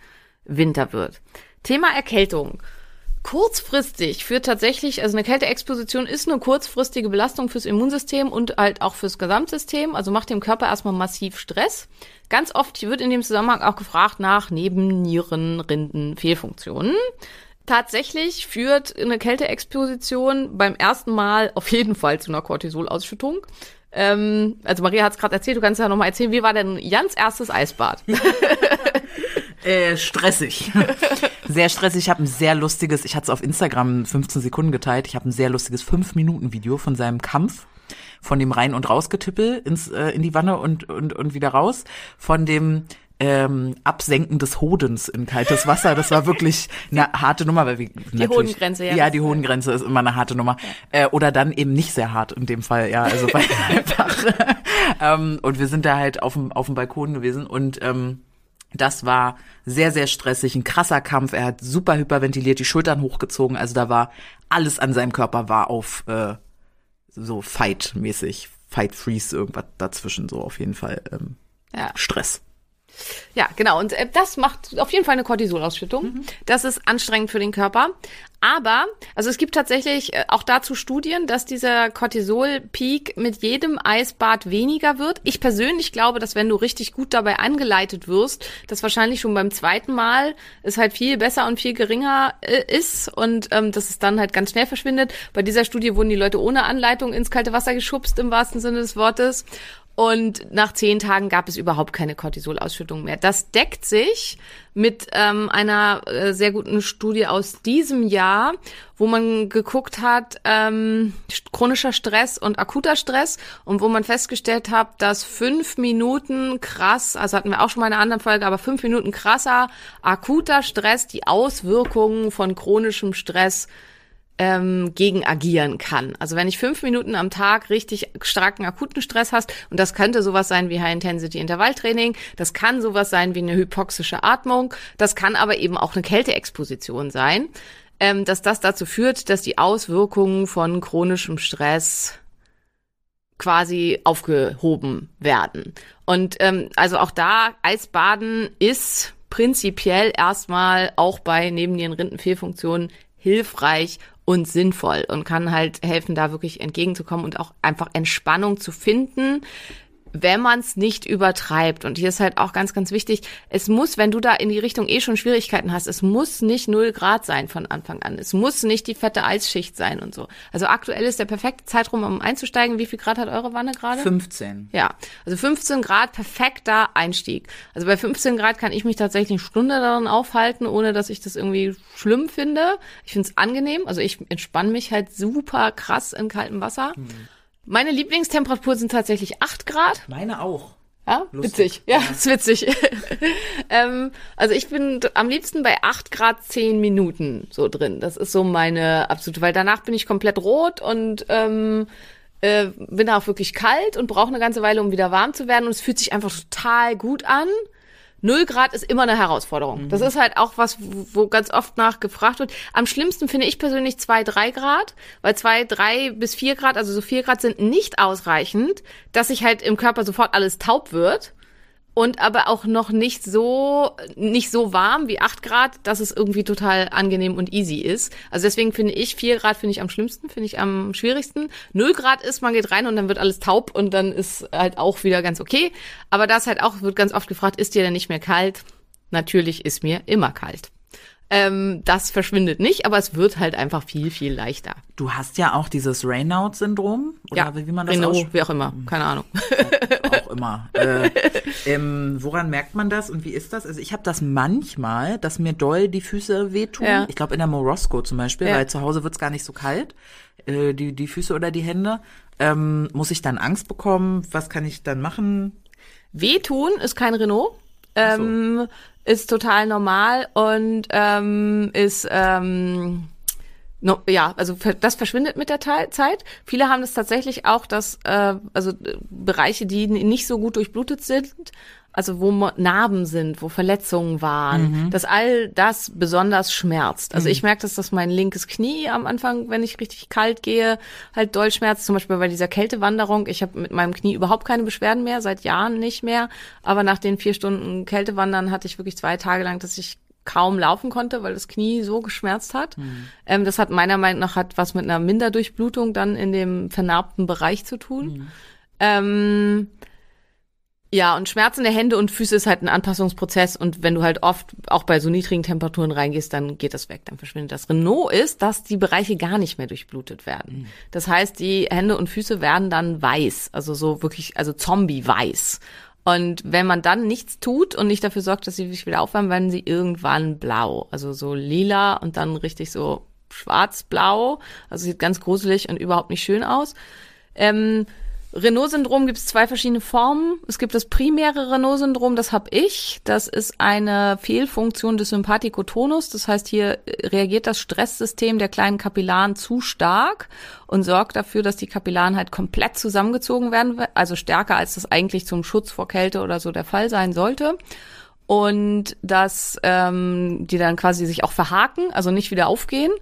Winter wird. Thema Erkältung. Kurzfristig führt tatsächlich, also eine Kälteexposition ist eine kurzfristige Belastung fürs Immunsystem und halt auch fürs Gesamtsystem, also macht dem Körper erstmal massiv Stress. Ganz oft wird in dem Zusammenhang auch gefragt nach Neben-, Nieren-, Rinden-, Fehlfunktionen. Tatsächlich führt eine Kälteexposition beim ersten Mal auf jeden Fall zu einer Cortisolausschüttung. Ähm, also Maria hat es gerade erzählt, du kannst ja nochmal erzählen, wie war denn Jans erstes Eisbad? Äh, stressig. Sehr stressig. Ich habe ein sehr lustiges, ich hatte es auf Instagram 15 Sekunden geteilt, ich habe ein sehr lustiges 5-Minuten-Video von seinem Kampf, von dem Rein- und Rausgetippel ins, äh, in die Wanne und, und, und wieder raus, von dem ähm, Absenken des Hodens in kaltes Wasser. Das war wirklich eine harte Nummer. Weil wir die Hodengrenze, ja. Ja, die Hodengrenze ist immer eine harte Nummer. Äh, oder dann eben nicht sehr hart in dem Fall, ja. Also weil einfach. ähm, und wir sind da halt auf dem, auf dem Balkon gewesen und ähm, das war sehr, sehr stressig, ein krasser Kampf. Er hat super hyperventiliert, die Schultern hochgezogen. Also da war alles an seinem Körper war auf äh, so Fight-mäßig, Fight-Freeze, irgendwas dazwischen, so auf jeden Fall ähm, Ja. Stress. Ja, genau. Und äh, das macht auf jeden Fall eine Cortisolausschüttung. Das ist anstrengend für den Körper. Aber, also es gibt tatsächlich äh, auch dazu Studien, dass dieser Cortisol-Peak mit jedem Eisbad weniger wird. Ich persönlich glaube, dass wenn du richtig gut dabei angeleitet wirst, das wahrscheinlich schon beim zweiten Mal es halt viel besser und viel geringer äh, ist und ähm, dass es dann halt ganz schnell verschwindet. Bei dieser Studie wurden die Leute ohne Anleitung ins kalte Wasser geschubst, im wahrsten Sinne des Wortes. Und nach zehn Tagen gab es überhaupt keine Cortisolausschüttung mehr. Das deckt sich mit ähm, einer äh, sehr guten Studie aus diesem Jahr, wo man geguckt hat, ähm, chronischer Stress und akuter Stress und wo man festgestellt hat, dass fünf Minuten krass, also hatten wir auch schon mal in einer anderen Folge, aber fünf Minuten krasser akuter Stress die Auswirkungen von chronischem Stress ähm, gegen agieren kann. Also wenn ich fünf Minuten am Tag richtig starken akuten Stress hast, und das könnte sowas sein wie High-Intensity-Intervalltraining, das kann sowas sein wie eine hypoxische Atmung, das kann aber eben auch eine Kälteexposition sein, ähm, dass das dazu führt, dass die Auswirkungen von chronischem Stress quasi aufgehoben werden. Und ähm, also auch da, Eisbaden ist prinzipiell erstmal auch bei Nebennierenrindenfehlfunktionen hilfreich und sinnvoll und kann halt helfen, da wirklich entgegenzukommen und auch einfach Entspannung zu finden, wenn man es nicht übertreibt. Und hier ist halt auch ganz, ganz wichtig, es muss, wenn du da in die Richtung eh schon Schwierigkeiten hast, es muss nicht null Grad sein von Anfang an. Es muss nicht die fette Eisschicht sein und so. Also aktuell ist der perfekte Zeitraum, um einzusteigen. Wie viel Grad hat eure Wanne gerade? 15. Ja, also 15 Grad, perfekter Einstieg. Also bei 15 Grad kann ich mich tatsächlich eine Stunde darin aufhalten, ohne dass ich das irgendwie schlimm finde. Ich finde es angenehm. Also ich entspanne mich halt super krass in kaltem Wasser. Meine Lieblingstemperatur sind tatsächlich 8 Grad. Meine auch. Ja, Lustig. witzig. Ja, ist witzig. ähm, also ich bin am liebsten bei 8 Grad 10 Minuten so drin. Das ist so meine absolute, weil danach bin ich komplett rot und ähm, äh, bin auch wirklich kalt und brauche eine ganze Weile, um wieder warm zu werden. Und es fühlt sich einfach total gut an. Null Grad ist immer eine Herausforderung. Das ist halt auch was, wo wo ganz oft nachgefragt wird. Am schlimmsten finde ich persönlich zwei, drei Grad, weil zwei, drei bis vier Grad, also so vier Grad sind nicht ausreichend, dass sich halt im Körper sofort alles taub wird und aber auch noch nicht so nicht so warm wie acht Grad, dass es irgendwie total angenehm und easy ist. Also deswegen finde ich vier Grad finde ich am schlimmsten, finde ich am schwierigsten. Null Grad ist, man geht rein und dann wird alles taub und dann ist halt auch wieder ganz okay. Aber das halt auch wird ganz oft gefragt, ist dir denn nicht mehr kalt? Natürlich ist mir immer kalt. Ähm, das verschwindet nicht, aber es wird halt einfach viel viel leichter. Du hast ja auch dieses Rainout-Syndrom oder wie man das Renault, ausspricht. wie auch immer, keine Ahnung. auch immer. Äh, ähm, woran merkt man das und wie ist das? Also ich habe das manchmal, dass mir doll die Füße wehtun. Ja. Ich glaube in der Morosco zum Beispiel, Ja. weil zu Hause wird's gar nicht so kalt, äh, die, die Füße oder die Hände. Ähm, muss ich dann Angst bekommen? Was kann ich dann machen? Wehtun ist kein Renault. Ähm, ist total normal und ähm, ist ähm, no, ja, also das verschwindet mit der Zeit. Viele haben das tatsächlich auch, dass äh, also äh, Bereiche, die nicht so gut durchblutet sind, also wo Narben sind, wo Verletzungen waren, dass all das besonders schmerzt. Also ich merke, dass das mein linkes Knie am Anfang, wenn ich richtig kalt gehe, halt doll schmerzt. Zum Beispiel bei dieser Kältewanderung. Ich habe mit meinem Knie überhaupt keine Beschwerden mehr, seit Jahren nicht mehr. Aber nach den vier Stunden Kältewandern hatte ich wirklich zwei Tage lang, dass ich kaum laufen konnte, weil das Knie so geschmerzt hat. Ähm, das hat meiner Meinung nach hat was mit einer Minderdurchblutung dann in dem vernarbten Bereich zu tun. Ähm, ja, und Schmerzen der Hände und Füße ist halt ein Anpassungsprozess und wenn du halt oft auch bei so niedrigen Temperaturen reingehst, dann geht das weg, dann verschwindet das. Renault ist, dass die Bereiche gar nicht mehr durchblutet werden. Das heißt, die Hände und Füße werden dann weiß, also so wirklich, also Zombie-weiß. Und wenn man dann nichts tut und nicht dafür sorgt, dass sie sich wieder aufwärmen, werden sie irgendwann blau. Also so lila und dann richtig so schwarz-blau. Also sieht ganz gruselig und überhaupt nicht schön aus. Ähm, Renault-Syndrom gibt es zwei verschiedene Formen. Es gibt das primäre Renault-Syndrom, das habe ich. Das ist eine Fehlfunktion des Sympathikotonus. Das heißt, hier äh, reagiert das Stresssystem der kleinen Kapillaren zu stark und sorgt dafür, dass die Kapillaren halt komplett zusammengezogen werden, also stärker als das eigentlich zum Schutz vor Kälte oder so der Fall sein sollte und dass ähm, die dann quasi sich auch verhaken, also nicht wieder aufgehen.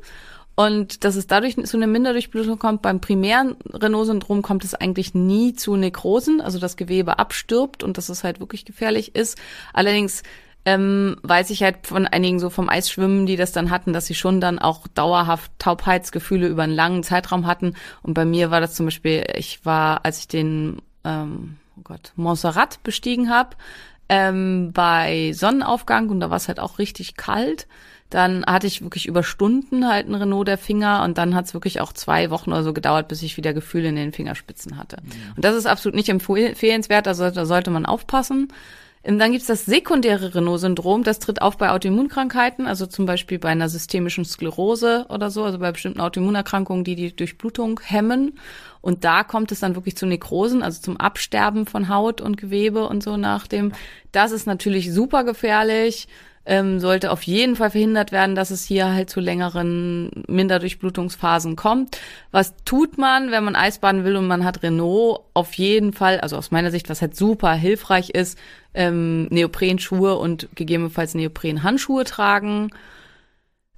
Und dass es dadurch zu einer Minderdurchblutung kommt. Beim primären Renault-Syndrom kommt es eigentlich nie zu Nekrosen, also das Gewebe abstirbt und dass es halt wirklich gefährlich ist. Allerdings ähm, weiß ich halt von einigen so vom Eisschwimmen, die das dann hatten, dass sie schon dann auch dauerhaft Taubheitsgefühle über einen langen Zeitraum hatten. Und bei mir war das zum Beispiel, ich war, als ich den, ähm, oh Gott, Montserrat bestiegen habe, ähm, bei Sonnenaufgang und da war es halt auch richtig kalt. Dann hatte ich wirklich über Stunden halt einen Renault der Finger und dann hat es wirklich auch zwei Wochen oder so gedauert, bis ich wieder Gefühle in den Fingerspitzen hatte. Und das ist absolut nicht empfehlenswert, also da sollte man aufpassen. Ähm, Dann gibt's das sekundäre Renault-Syndrom, das tritt auf bei Autoimmunkrankheiten, also zum Beispiel bei einer systemischen Sklerose oder so, also bei bestimmten Autoimmunerkrankungen, die die Durchblutung hemmen. Und da kommt es dann wirklich zu Nekrosen, also zum Absterben von Haut und Gewebe und so nach dem. Das ist natürlich super gefährlich ähm, sollte auf jeden Fall verhindert werden, dass es hier halt zu längeren Minderdurchblutungsphasen kommt. Was tut man, wenn man Eisbaden will und man hat Renault? Auf jeden Fall, also aus meiner Sicht, was halt super hilfreich ist, ähm, Neoprenschuhe und gegebenenfalls Neoprenhandschuhe tragen.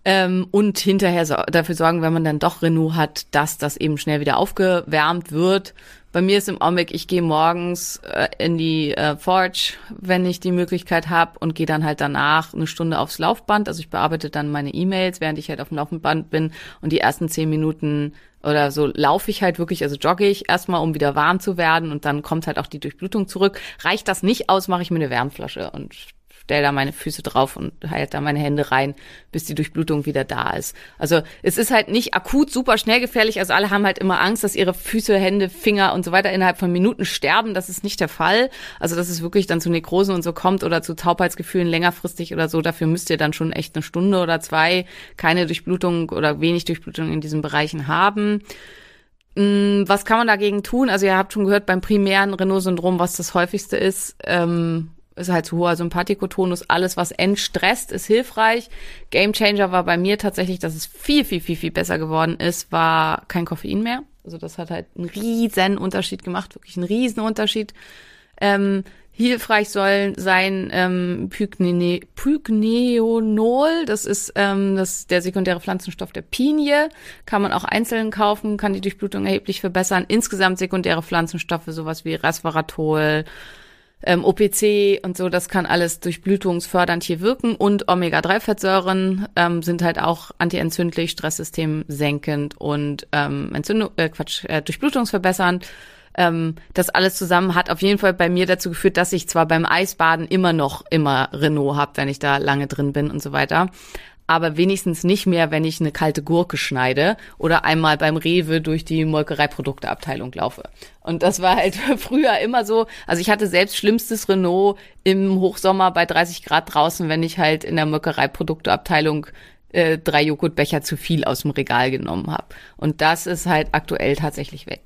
Ähm, und hinterher so, dafür sorgen, wenn man dann doch Renault hat, dass das eben schnell wieder aufgewärmt wird. Bei mir ist im Augenblick, ich gehe morgens äh, in die äh, Forge, wenn ich die Möglichkeit habe und gehe dann halt danach eine Stunde aufs Laufband. Also ich bearbeite dann meine E-Mails, während ich halt auf dem Laufband bin und die ersten zehn Minuten oder so laufe ich halt wirklich, also jogge ich erstmal, um wieder warm zu werden und dann kommt halt auch die Durchblutung zurück. Reicht das nicht aus, mache ich mir eine Wärmflasche und stell da meine Füße drauf und halt da meine Hände rein, bis die Durchblutung wieder da ist. Also es ist halt nicht akut super schnell gefährlich. Also alle haben halt immer Angst, dass ihre Füße, Hände, Finger und so weiter innerhalb von Minuten sterben. Das ist nicht der Fall. Also dass es wirklich dann zu Nekrosen und so kommt oder zu Taubheitsgefühlen längerfristig oder so. Dafür müsst ihr dann schon echt eine Stunde oder zwei keine Durchblutung oder wenig Durchblutung in diesen Bereichen haben. Mm, Was kann man dagegen tun? Also ihr habt schon gehört, beim primären Renault-Syndrom, was das häufigste ist, ähm, ist halt zu hoher Sympathikotonus. Alles, was entstresst, ist hilfreich. Gamechanger war bei mir tatsächlich, dass es viel, viel, viel, viel besser geworden ist, war kein Koffein mehr. Also das hat halt einen riesen Unterschied gemacht, wirklich einen riesen Unterschied. Ähm, hilfreich sollen sein ähm, Pygne Pygneonol, das ist ähm, das, der sekundäre Pflanzenstoff der Pinie, kann man auch einzeln kaufen, kann die Durchblutung erheblich verbessern. Insgesamt sekundäre Pflanzenstoffe, sowas wie Resveratrol, ähm, OPC und so, das kann alles durchblutungsfördernd hier wirken und Omega-3-Fettsäuren ähm, sind halt auch antientzündlich, Stresssystem senkend und ähm, Entzündung, äh, Quatsch, äh, durchblutungsverbessernd. Ähm, das alles zusammen hat auf jeden Fall bei mir dazu geführt, dass ich zwar beim Eisbaden immer noch immer Renault habe, wenn ich da lange drin bin und so weiter, aber wenigstens nicht mehr, wenn ich eine kalte Gurke schneide oder einmal beim Rewe durch die Molkereiprodukteabteilung laufe. Und das war halt früher immer so. Also ich hatte selbst schlimmstes Renault im Hochsommer bei 30 Grad draußen, wenn ich halt in der Molkereiprodukteabteilung äh, drei Joghurtbecher zu viel aus dem Regal genommen habe. Und das ist halt aktuell tatsächlich weg.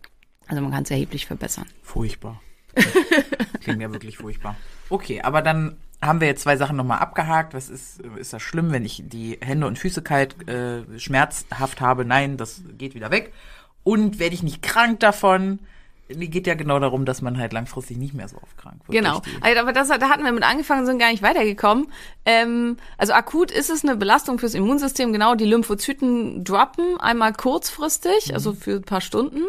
Also man kann es erheblich verbessern. Furchtbar. Klingt ja wirklich furchtbar. Okay, aber dann haben wir jetzt zwei Sachen nochmal abgehakt. Was ist, ist das schlimm, wenn ich die Hände und Füße kalt, äh, schmerzhaft habe? Nein, das geht wieder weg. Und werde ich nicht krank davon? Mir geht ja genau darum, dass man halt langfristig nicht mehr so oft krank wird. Genau. die- Also, aber das, da hatten wir mit angefangen, sind gar nicht weitergekommen. Ähm, also akut ist es eine Belastung fürs Immunsystem. Genau, die Lymphozyten droppen einmal kurzfristig, also für ein paar Stunden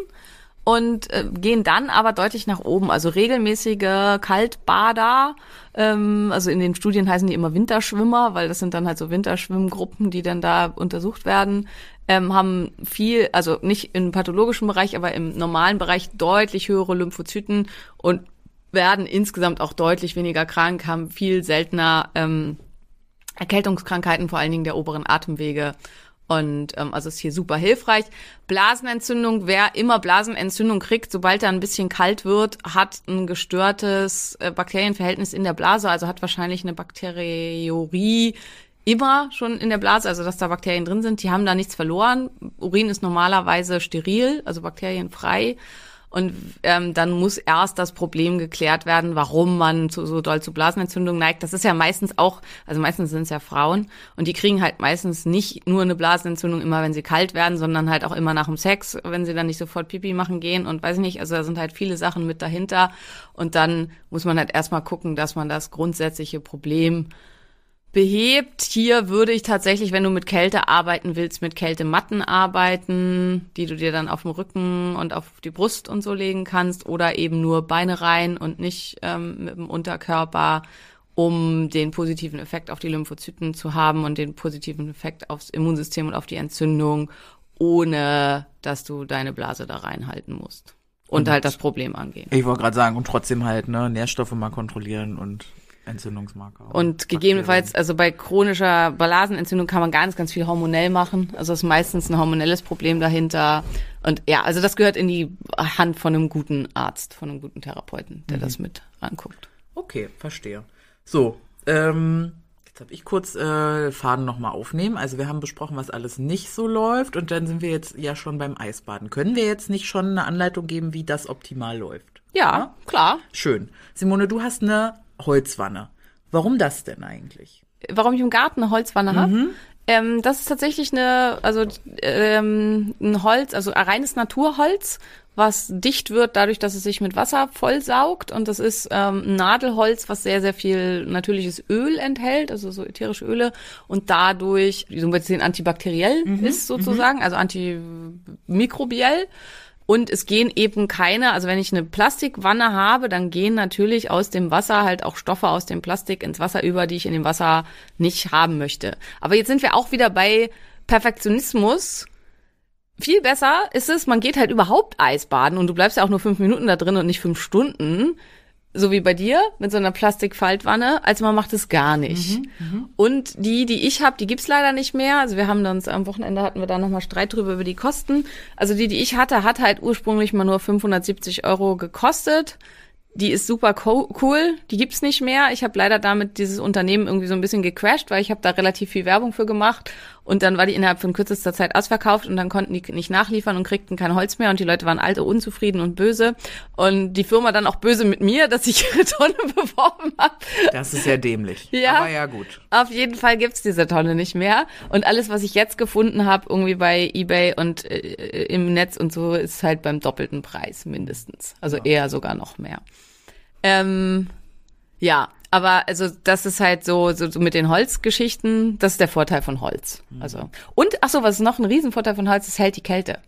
und äh, gehen dann aber deutlich nach oben. Also regelmäßige Kaltbader, ähm, also in den Studien heißen die immer Winterschwimmer, weil das sind dann halt so Winterschwimmgruppen, die dann da untersucht werden, ähm, haben viel, also nicht im pathologischen Bereich, aber im normalen Bereich deutlich höhere Lymphozyten und werden insgesamt auch deutlich weniger krank, haben viel seltener ähm, Erkältungskrankheiten, vor allen Dingen der oberen Atemwege. Und ähm, also ist hier super hilfreich. Blasenentzündung, wer immer Blasenentzündung kriegt, sobald er ein bisschen kalt wird, hat ein gestörtes äh, Bakterienverhältnis in der Blase, also hat wahrscheinlich eine Bakteriorie immer schon in der Blase, also dass da Bakterien drin sind. Die haben da nichts verloren. Urin ist normalerweise steril, also bakterienfrei. Und ähm, dann muss erst das Problem geklärt werden, warum man zu, so doll zu Blasenentzündung neigt. Das ist ja meistens auch, also meistens sind es ja Frauen. Und die kriegen halt meistens nicht nur eine Blasenentzündung immer, wenn sie kalt werden, sondern halt auch immer nach dem Sex, wenn sie dann nicht sofort Pipi machen gehen und weiß ich nicht, also da sind halt viele Sachen mit dahinter. Und dann muss man halt erstmal gucken, dass man das grundsätzliche Problem behebt. Hier würde ich tatsächlich, wenn du mit Kälte arbeiten willst, mit Kältematten arbeiten, die du dir dann auf den Rücken und auf die Brust und so legen kannst oder eben nur Beine rein und nicht ähm, mit dem Unterkörper, um den positiven Effekt auf die Lymphozyten zu haben und den positiven Effekt aufs Immunsystem und auf die Entzündung, ohne dass du deine Blase da reinhalten musst. Und halt das Problem angehen. Ich wollte gerade sagen, und trotzdem halt, ne, Nährstoffe mal kontrollieren und Entzündungsmarker. Und gegebenenfalls, also bei chronischer Blasenentzündung kann man ganz, ganz viel hormonell machen. Also ist meistens ein hormonelles Problem dahinter. Und ja, also das gehört in die Hand von einem guten Arzt, von einem guten Therapeuten, der das mit anguckt. Okay, verstehe. So, ähm, jetzt habe ich kurz äh, Faden nochmal aufnehmen. Also wir haben besprochen, was alles nicht so läuft und dann sind wir jetzt ja schon beim Eisbaden. Können wir jetzt nicht schon eine Anleitung geben, wie das optimal läuft? Ja, klar. Schön. Simone, du hast eine Holzwanne. Warum das denn eigentlich? Warum ich im Garten eine Holzwanne habe? Ähm, das ist tatsächlich eine, also ähm, ein Holz, also ein reines Naturholz, was dicht wird dadurch, dass es sich mit Wasser vollsaugt. Und das ist ähm, ein Nadelholz, was sehr, sehr viel natürliches Öl enthält, also so ätherische Öle und dadurch so ein bisschen antibakteriell ist sozusagen, also antimikrobiell. Und es gehen eben keine, also wenn ich eine Plastikwanne habe, dann gehen natürlich aus dem Wasser halt auch Stoffe aus dem Plastik ins Wasser über, die ich in dem Wasser nicht haben möchte. Aber jetzt sind wir auch wieder bei Perfektionismus. Viel besser ist es, man geht halt überhaupt Eisbaden und du bleibst ja auch nur fünf Minuten da drin und nicht fünf Stunden, so wie bei dir mit so einer Plastikfaltwanne, als man macht es gar nicht. Und die, die ich habe, die gibt's leider nicht mehr. Also wir haben uns am Wochenende hatten wir da nochmal Streit drüber über die Kosten. Also die, die ich hatte, hat halt ursprünglich mal nur 570 Euro gekostet. Die ist super co cool, die gibt's nicht mehr. Ich habe leider damit dieses Unternehmen irgendwie so ein bisschen gecrashed, weil ich habe da relativ viel Werbung für gemacht Und dann war die innerhalb von kürzester Zeit ausverkauft und dann konnten die nicht nachliefern und kriegten kein Holz mehr und die Leute waren alte, unzufrieden und böse. Und die Firma dann auch böse mit mir, dass ich ihre Tonne beworben habe. Das ist sehr dämlich. Ja. Aber ja, gut. Auf jeden Fall gibt's diese Tonne nicht mehr. Und alles, was ich jetzt gefunden habe, irgendwie bei Ebay und äh, im Netz und so, ist halt beim doppelten Preis mindestens. Also eher sogar noch mehr. Ähm, ja, aber also das ist halt so, so, so mit den Holzgeschichten, das ist der Vorteil von Holz. Also und ach so, was ist noch ein Riesenvorteil von Holz? Es hält die Kälte.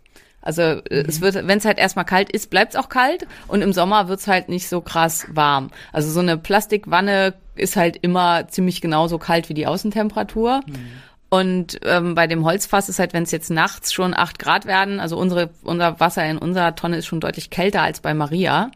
Also äh, es wird, wenn es halt erstmal kalt ist, bleibt es auch kalt und im Sommer wird's halt nicht so krass warm. Also so eine Plastikwanne ist halt immer ziemlich genauso kalt wie die Außentemperatur. Und ähm, bei dem Holzfass ist halt, wenn es jetzt nachts schon acht Grad werden, also unsere, unser Wasser in unserer Tonne ist schon deutlich kälter als bei Maria,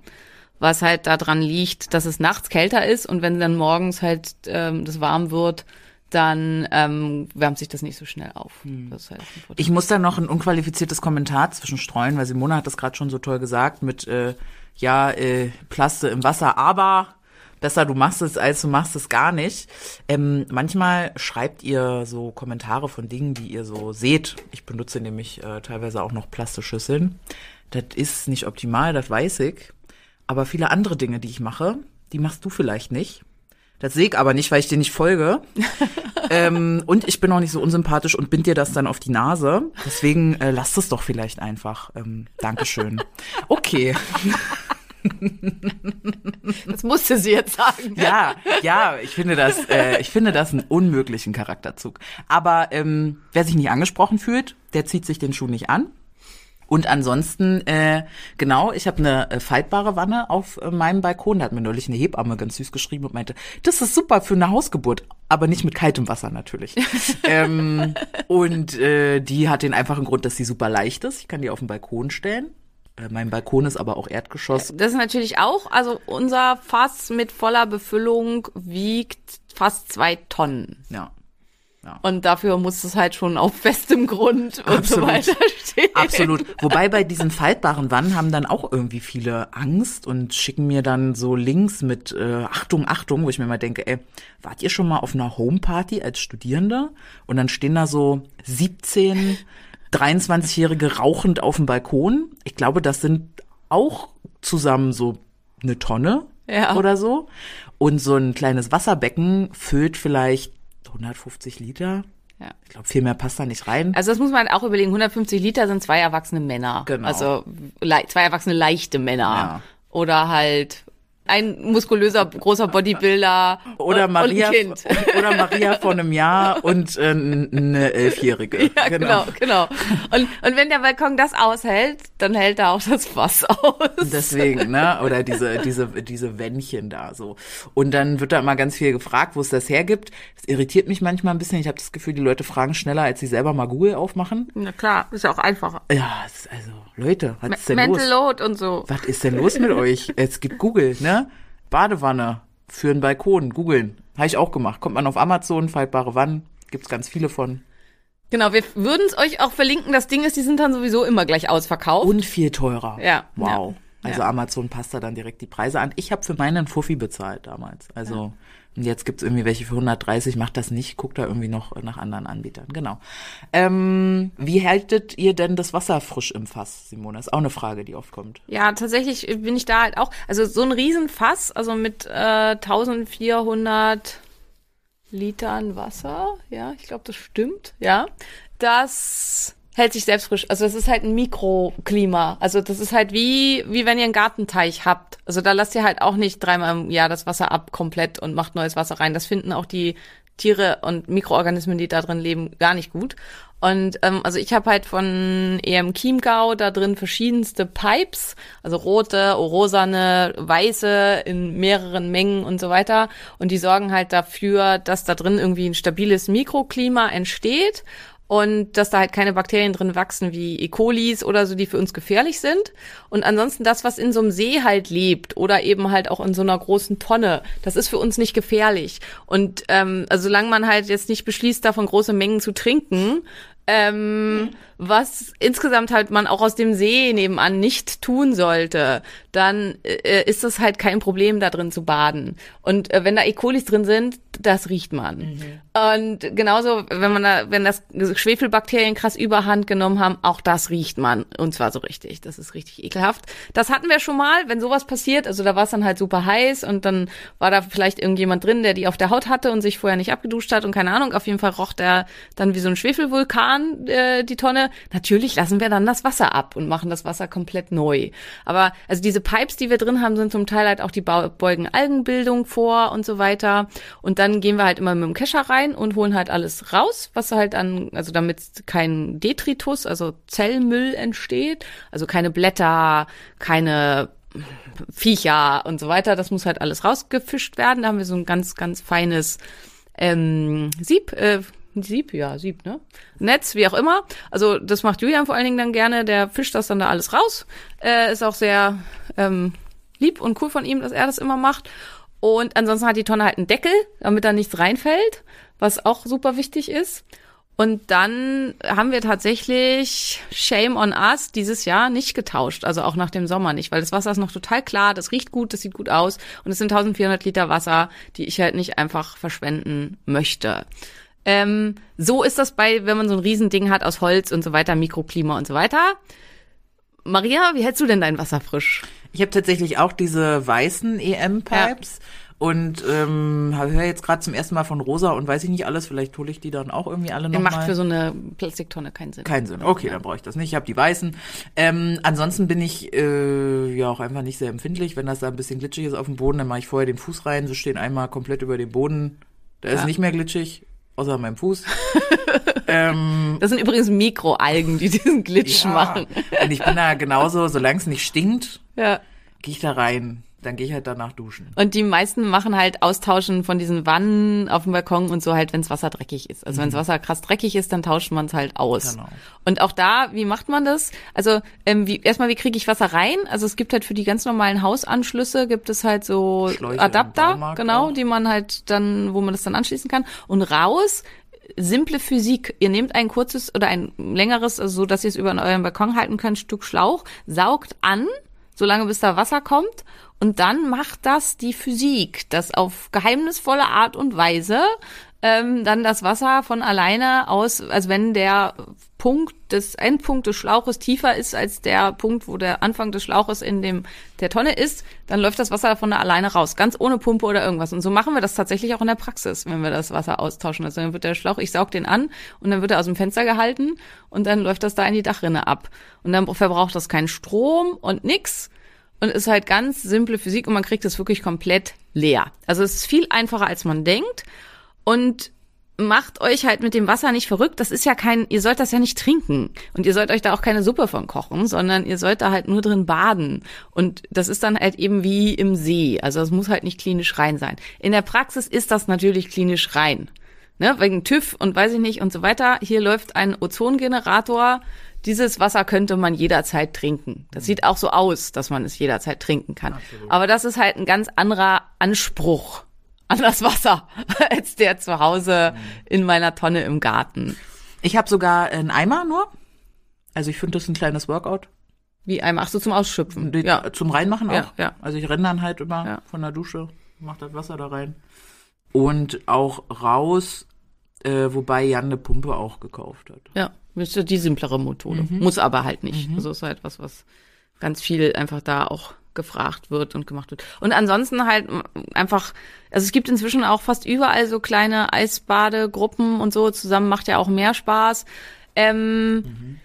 was halt daran liegt, dass es nachts kälter ist und wenn dann morgens halt ähm, das warm wird, dann ähm, wärmt sich das nicht so schnell auf. Das ist halt. Ich muss da noch ein unqualifiziertes Kommentar zwischenstreuen, weil Simone hat das gerade schon so toll gesagt mit, äh, ja, äh, Plaste im Wasser, aber besser du machst es, als du machst es gar nicht. Ähm, manchmal schreibt ihr so Kommentare von Dingen, die ihr so seht. Ich benutze nämlich äh, teilweise auch noch Plastischüsseln. Das ist nicht optimal, das weiß ich. Aber viele andere Dinge, die ich mache, die machst du vielleicht nicht. Das sehe ich aber nicht, weil ich dir nicht folge. ähm, und ich bin auch nicht so unsympathisch und bind dir das dann auf die Nase. Deswegen äh, lass es doch vielleicht einfach. Ähm, Dankeschön. Okay. Das musste sie jetzt sagen. Ja, ja, ich finde das, äh, ich finde das einen unmöglichen Charakterzug. Aber ähm, wer sich nicht angesprochen fühlt, der zieht sich den Schuh nicht an. Und ansonsten, äh, genau, ich habe eine äh, faltbare Wanne auf äh, meinem Balkon. Da hat mir neulich eine Hebamme ganz süß geschrieben und meinte, das ist super für eine Hausgeburt, aber nicht mit kaltem Wasser natürlich. ähm, und äh, die hat den einfachen Grund, dass sie super leicht ist. Ich kann die auf den Balkon stellen. Äh, mein Balkon ist aber auch Erdgeschoss. Das ist natürlich auch, also unser Fass mit voller Befüllung wiegt fast zwei Tonnen. Ja. Und dafür muss es halt schon auf festem Grund und so Absolut. weiter stehen. Absolut. Wobei bei diesen faltbaren Wannen haben dann auch irgendwie viele Angst und schicken mir dann so Links mit äh, Achtung, Achtung, wo ich mir mal denke, ey, wart ihr schon mal auf einer Homeparty als Studierende? Und dann stehen da so 17, 23-Jährige rauchend auf dem Balkon. Ich glaube, das sind auch zusammen so eine Tonne Ja. oder so. Und so ein kleines Wasserbecken füllt vielleicht 150 Liter. Ja. Ich glaube, viel mehr passt da nicht rein. Also das muss man auch überlegen. 150 Liter sind zwei erwachsene Männer. Genau. Also zwei erwachsene leichte Männer. Ja. Oder halt ein muskulöser, großer Bodybuilder Oder und, Maria, und ein Kind. oder Maria von einem Jahr und äh, eine Elfjährige. Ja, genau, genau. Und, und wenn der Balkon das aushält, dann hält er auch das Fass aus. Deswegen, ne? Oder diese, diese, diese Wändchen da so. Und dann wird da immer ganz viel gefragt, wo es das hergibt. Das irritiert mich manchmal ein bisschen. Ich habe das Gefühl, die Leute fragen schneller, als sie selber mal Google aufmachen. Na klar, ist ja auch einfacher. Ja, also, Leute, was ist denn Mental los? Load und so. Was ist denn los mit euch? Es gibt Google, ne? Badewanne für einen Balkon, googeln. Habe ich auch gemacht. Kommt man auf Amazon, faltbare Wannen, gibt's ganz viele von. Genau, wir würden es euch auch verlinken. Das Ding ist, die sind dann sowieso immer gleich ausverkauft. Und viel teurer. Ja, Wow. ja, Also ja. Amazon passt da dann direkt die Preise an. Ich habe für meinen Fuffi bezahlt damals. Also und jetzt gibt's irgendwie welche für 130. Macht das nicht. Guckt da irgendwie noch nach anderen Anbietern. Genau. Ähm, wie haltet ihr denn das Wasser frisch im Fass, Simone? Ist auch eine Frage, die oft kommt. Ja, tatsächlich bin ich da halt auch, also so ein Riesenfass, also mit äh, 1400 Litern Wasser, ja, ich glaube, das stimmt, ja, das hält sich selbst frisch. Also das ist halt ein Mikroklima. Also das ist halt wie, wie wenn ihr einen Gartenteich habt. Also da lasst ihr halt auch nicht dreimal im Jahr das Wasser ab komplett und macht neues Wasser rein. Das finden auch die Tiere und Mikroorganismen, die da drin leben, gar nicht gut. Und ähm, also ich habe halt von EM Chiemgau da drin verschiedenste Pipes, also rote, rosane, weiße in mehreren Mengen und so weiter. Und die sorgen halt dafür, dass da drin irgendwie ein stabiles Mikroklima entsteht und dass da halt keine Bakterien drin wachsen wie E. colis oder so, die für uns gefährlich sind. Und ansonsten das, was in so einem See halt lebt oder eben halt auch in so einer großen Tonne, das ist für uns nicht gefährlich. Und ähm, also solange man halt jetzt nicht beschließt, davon große Mengen zu trinken, ähm, was insgesamt halt man auch aus dem See nebenan nicht tun sollte, dann äh, ist das halt kein Problem, da drin zu baden. Und äh, wenn da E. colis drin sind, das riecht man. Und genauso, wenn man da, wenn das Schwefelbakterien krass überhand genommen haben, auch das riecht man. Und zwar so richtig. Das ist richtig ekelhaft. Das hatten wir schon mal, wenn sowas passiert. Also da war es dann halt super heiß und dann war da vielleicht irgendjemand drin, der die auf der Haut hatte und sich vorher nicht abgeduscht hat und keine Ahnung. Auf jeden Fall roch der dann wie so ein Schwefelvulkan äh, die Tonne. Natürlich lassen wir dann das Wasser ab und machen das Wasser komplett neu. Aber also diese Pipes, die wir drin haben, sind zum Teil halt auch die beugen Algenbildung vor und so weiter. Und dann gehen wir halt immer mit dem Kescher rein und holen halt alles raus, was halt an, also damit kein Detritus, also Zellmüll entsteht, also keine Blätter, keine Viecher und so weiter. Das muss halt alles rausgefischt werden. Da haben wir so ein ganz, ganz feines ähm, Sieb, äh, Sieb, ja, Sieb, ne? Netz, wie auch immer. Also das macht Julian vor allen Dingen dann gerne. Der fischt das dann da alles raus. Äh, ist auch sehr ähm, lieb und cool von ihm, dass er das immer macht. Und ansonsten hat die Tonne halt einen Deckel, damit da nichts reinfällt, was auch super wichtig ist. Und dann haben wir tatsächlich Shame on Us dieses Jahr nicht getauscht, also auch nach dem Sommer nicht, weil das Wasser ist noch total klar, das riecht gut, das sieht gut aus und es sind 1400 Liter Wasser, die ich halt nicht einfach verschwenden möchte. Ähm, so ist das bei, wenn man so ein Riesending hat aus Holz und so weiter, Mikroklima und so weiter. Maria, wie hältst du denn dein Wasser frisch? Ich habe tatsächlich auch diese weißen EM-Pipes. Und ähm, höre jetzt gerade zum ersten Mal von Rosa und weiß ich nicht alles, vielleicht hole ich die dann auch irgendwie alle Der noch macht mal. für so eine Plastiktonne keinen Sinn. Keinen Sinn. Okay, dann brauche ich das nicht. Ich habe die weißen. Ähm, ansonsten bin ich äh, ja auch einfach nicht sehr empfindlich. Wenn das da ein bisschen glitschig ist auf dem Boden, dann mache ich vorher den Fuß rein. Sie stehen einmal komplett über dem Boden. Da ist Ja. nicht mehr glitschig, außer meinem Fuß. ähm, Das sind übrigens Mikroalgen, die diesen Glitch ja. machen. Und ich bin da genauso, solange es nicht stinkt, Ja. gehe ich da rein. Dann gehe ich halt danach duschen. Und die meisten machen halt Austauschen von diesen Wannen auf dem Balkon und so halt, wenns Wasser dreckig ist. Also wenns Wasser krass dreckig ist, dann tauscht man es halt aus. Genau. Und auch da, wie macht man das? Also ähm, wie, erstmal, wie kriege ich Wasser rein? Also es gibt halt für die ganz normalen Hausanschlüsse gibt es halt so Schläuche Adapter, genau, auch. die man halt dann, wo man das dann anschließen kann. Und raus simple Physik. Ihr nehmt ein kurzes oder ein längeres, also so, dass ihr es über euren Balkon halten könnt, Stück Schlauch, saugt an, solange bis da Wasser kommt. Und dann macht das die Physik, dass auf geheimnisvolle Art und Weise ähm, dann das Wasser von alleine aus, also wenn der Punkt des Endpunkt des Schlauches tiefer ist als der Punkt, wo der Anfang des Schlauches in dem der Tonne ist, dann läuft das Wasser von alleine raus, ganz ohne Pumpe oder irgendwas. Und so machen wir das tatsächlich auch in der Praxis, wenn wir das Wasser austauschen. Also dann wird der Schlauch, ich saug den an und dann wird er aus dem Fenster gehalten und dann läuft das da in die Dachrinne ab. Und dann verbraucht das keinen Strom und nix und ist halt ganz simple Physik und man kriegt es wirklich komplett leer. Also es ist viel einfacher, als man denkt und macht euch halt mit dem Wasser nicht verrückt. Das ist ja kein, ihr sollt das ja nicht trinken und ihr sollt euch da auch keine Suppe von kochen, sondern ihr sollt da halt nur drin baden. Und das ist dann halt eben wie im See. Also es muss halt nicht klinisch rein sein. In der Praxis ist das natürlich klinisch rein. Ne, wegen TÜV und weiß ich nicht und so weiter. Hier läuft ein Ozongenerator. Dieses Wasser könnte man jederzeit trinken. Das sieht auch so aus, dass man es jederzeit trinken kann. Aber das ist halt ein ganz anderer Anspruch an das Wasser als der zu Hause in meiner Tonne im Garten. Ich habe sogar einen Eimer nur. Also ich finde das ein kleines Workout. Wie einmal, ach so, zum Ausschöpfen. Den- Ja. Zum Reinmachen auch. Ja, ja. Also ich renne dann halt immer Ja. von der Dusche, mach das Wasser da rein. Und auch raus, äh, wobei Jan eine Pumpe auch gekauft hat. Ja, das ist ja die simplere Methode. Mhm. Muss aber halt nicht. Also ist halt was, was ganz viel einfach da auch gefragt wird und gemacht wird. Und ansonsten halt einfach, also es gibt inzwischen auch fast überall so kleine Eisbadegruppen und so. Zusammen macht ja auch mehr Spaß. Ähm,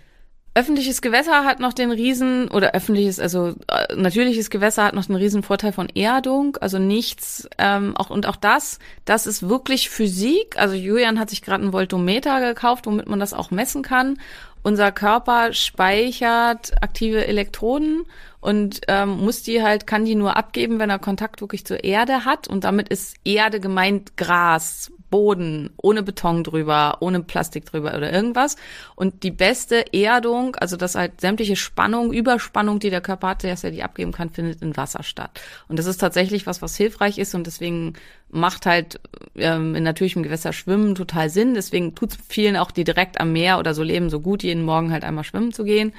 Öffentliches Gewässer hat noch den riesen, oder öffentliches, also äh, natürliches Gewässer hat noch den riesen Vorteil von Erdung, also nichts, ähm, auch, und auch das, das ist wirklich Physik. Also Julian hat sich gerade einen Voltometer gekauft, womit man das auch messen kann. Unser Körper speichert aktive Elektroden und ähm, muss die halt, kann die nur abgeben, wenn er Kontakt wirklich zur Erde hat. Und damit ist Erde gemeint Gras, Boden, ohne Beton drüber, ohne Plastik drüber oder irgendwas. Und die beste Erdung, also dass halt sämtliche Spannung, Überspannung, die der Körper hat, dass er die abgeben kann, findet in Wasser statt. Und das ist tatsächlich was, was hilfreich ist und deswegen macht halt ähm, in natürlichem Gewässer Schwimmen total Sinn. Deswegen tut vielen auch, die direkt am Meer oder so leben, so gut, jeden Morgen halt einmal schwimmen zu gehen.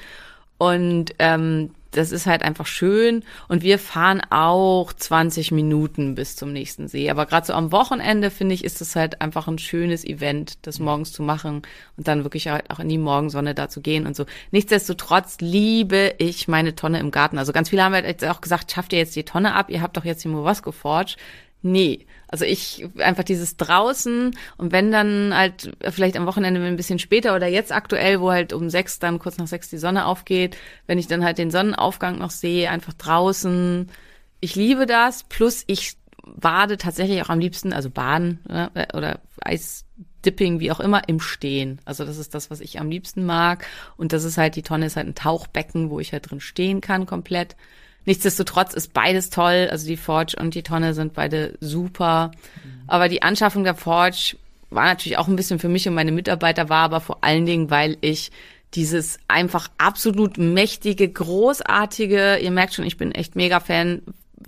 Und ähm, das ist halt einfach schön. Und wir fahren auch 20 Minuten bis zum nächsten See. Aber gerade so am Wochenende, finde ich, ist es halt einfach ein schönes Event, das morgens zu machen und dann wirklich halt auch in die Morgensonne da zu gehen und so. Nichtsdestotrotz liebe ich meine Tonne im Garten. Also ganz viele haben halt jetzt auch gesagt, schafft ihr jetzt die Tonne ab, ihr habt doch jetzt die Mowasko Forge. Nee, also ich einfach dieses draußen und wenn dann halt vielleicht am Wochenende ein bisschen später oder jetzt aktuell, wo halt um sechs dann kurz nach sechs die Sonne aufgeht, wenn ich dann halt den Sonnenaufgang noch sehe, einfach draußen. Ich liebe das. Plus ich bade tatsächlich auch am liebsten, also baden ne, oder Eisdipping, wie auch immer, im Stehen. Also das ist das, was ich am liebsten mag. Und das ist halt, die Tonne ist halt ein Tauchbecken, wo ich halt drin stehen kann komplett. Nichtsdestotrotz ist beides toll. Also die Forge und die Tonne sind beide super. Aber die Anschaffung der Forge war natürlich auch ein bisschen für mich und meine Mitarbeiter, war aber vor allen Dingen, weil ich dieses einfach absolut mächtige, großartige, ihr merkt schon, ich bin echt mega Fan,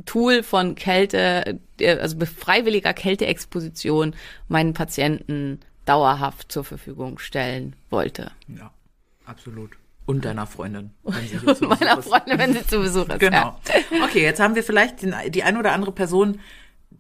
Tool von Kälte, äh, also freiwilliger Kälteexposition meinen Patienten dauerhaft zur Verfügung stellen wollte. Ja, absolut. Und deiner Freundin. Wenn sie Und zu meiner Besuch ist. Freundin, wenn sie zu Besuch ist. Genau. Okay, jetzt haben wir vielleicht den, die ein oder andere Person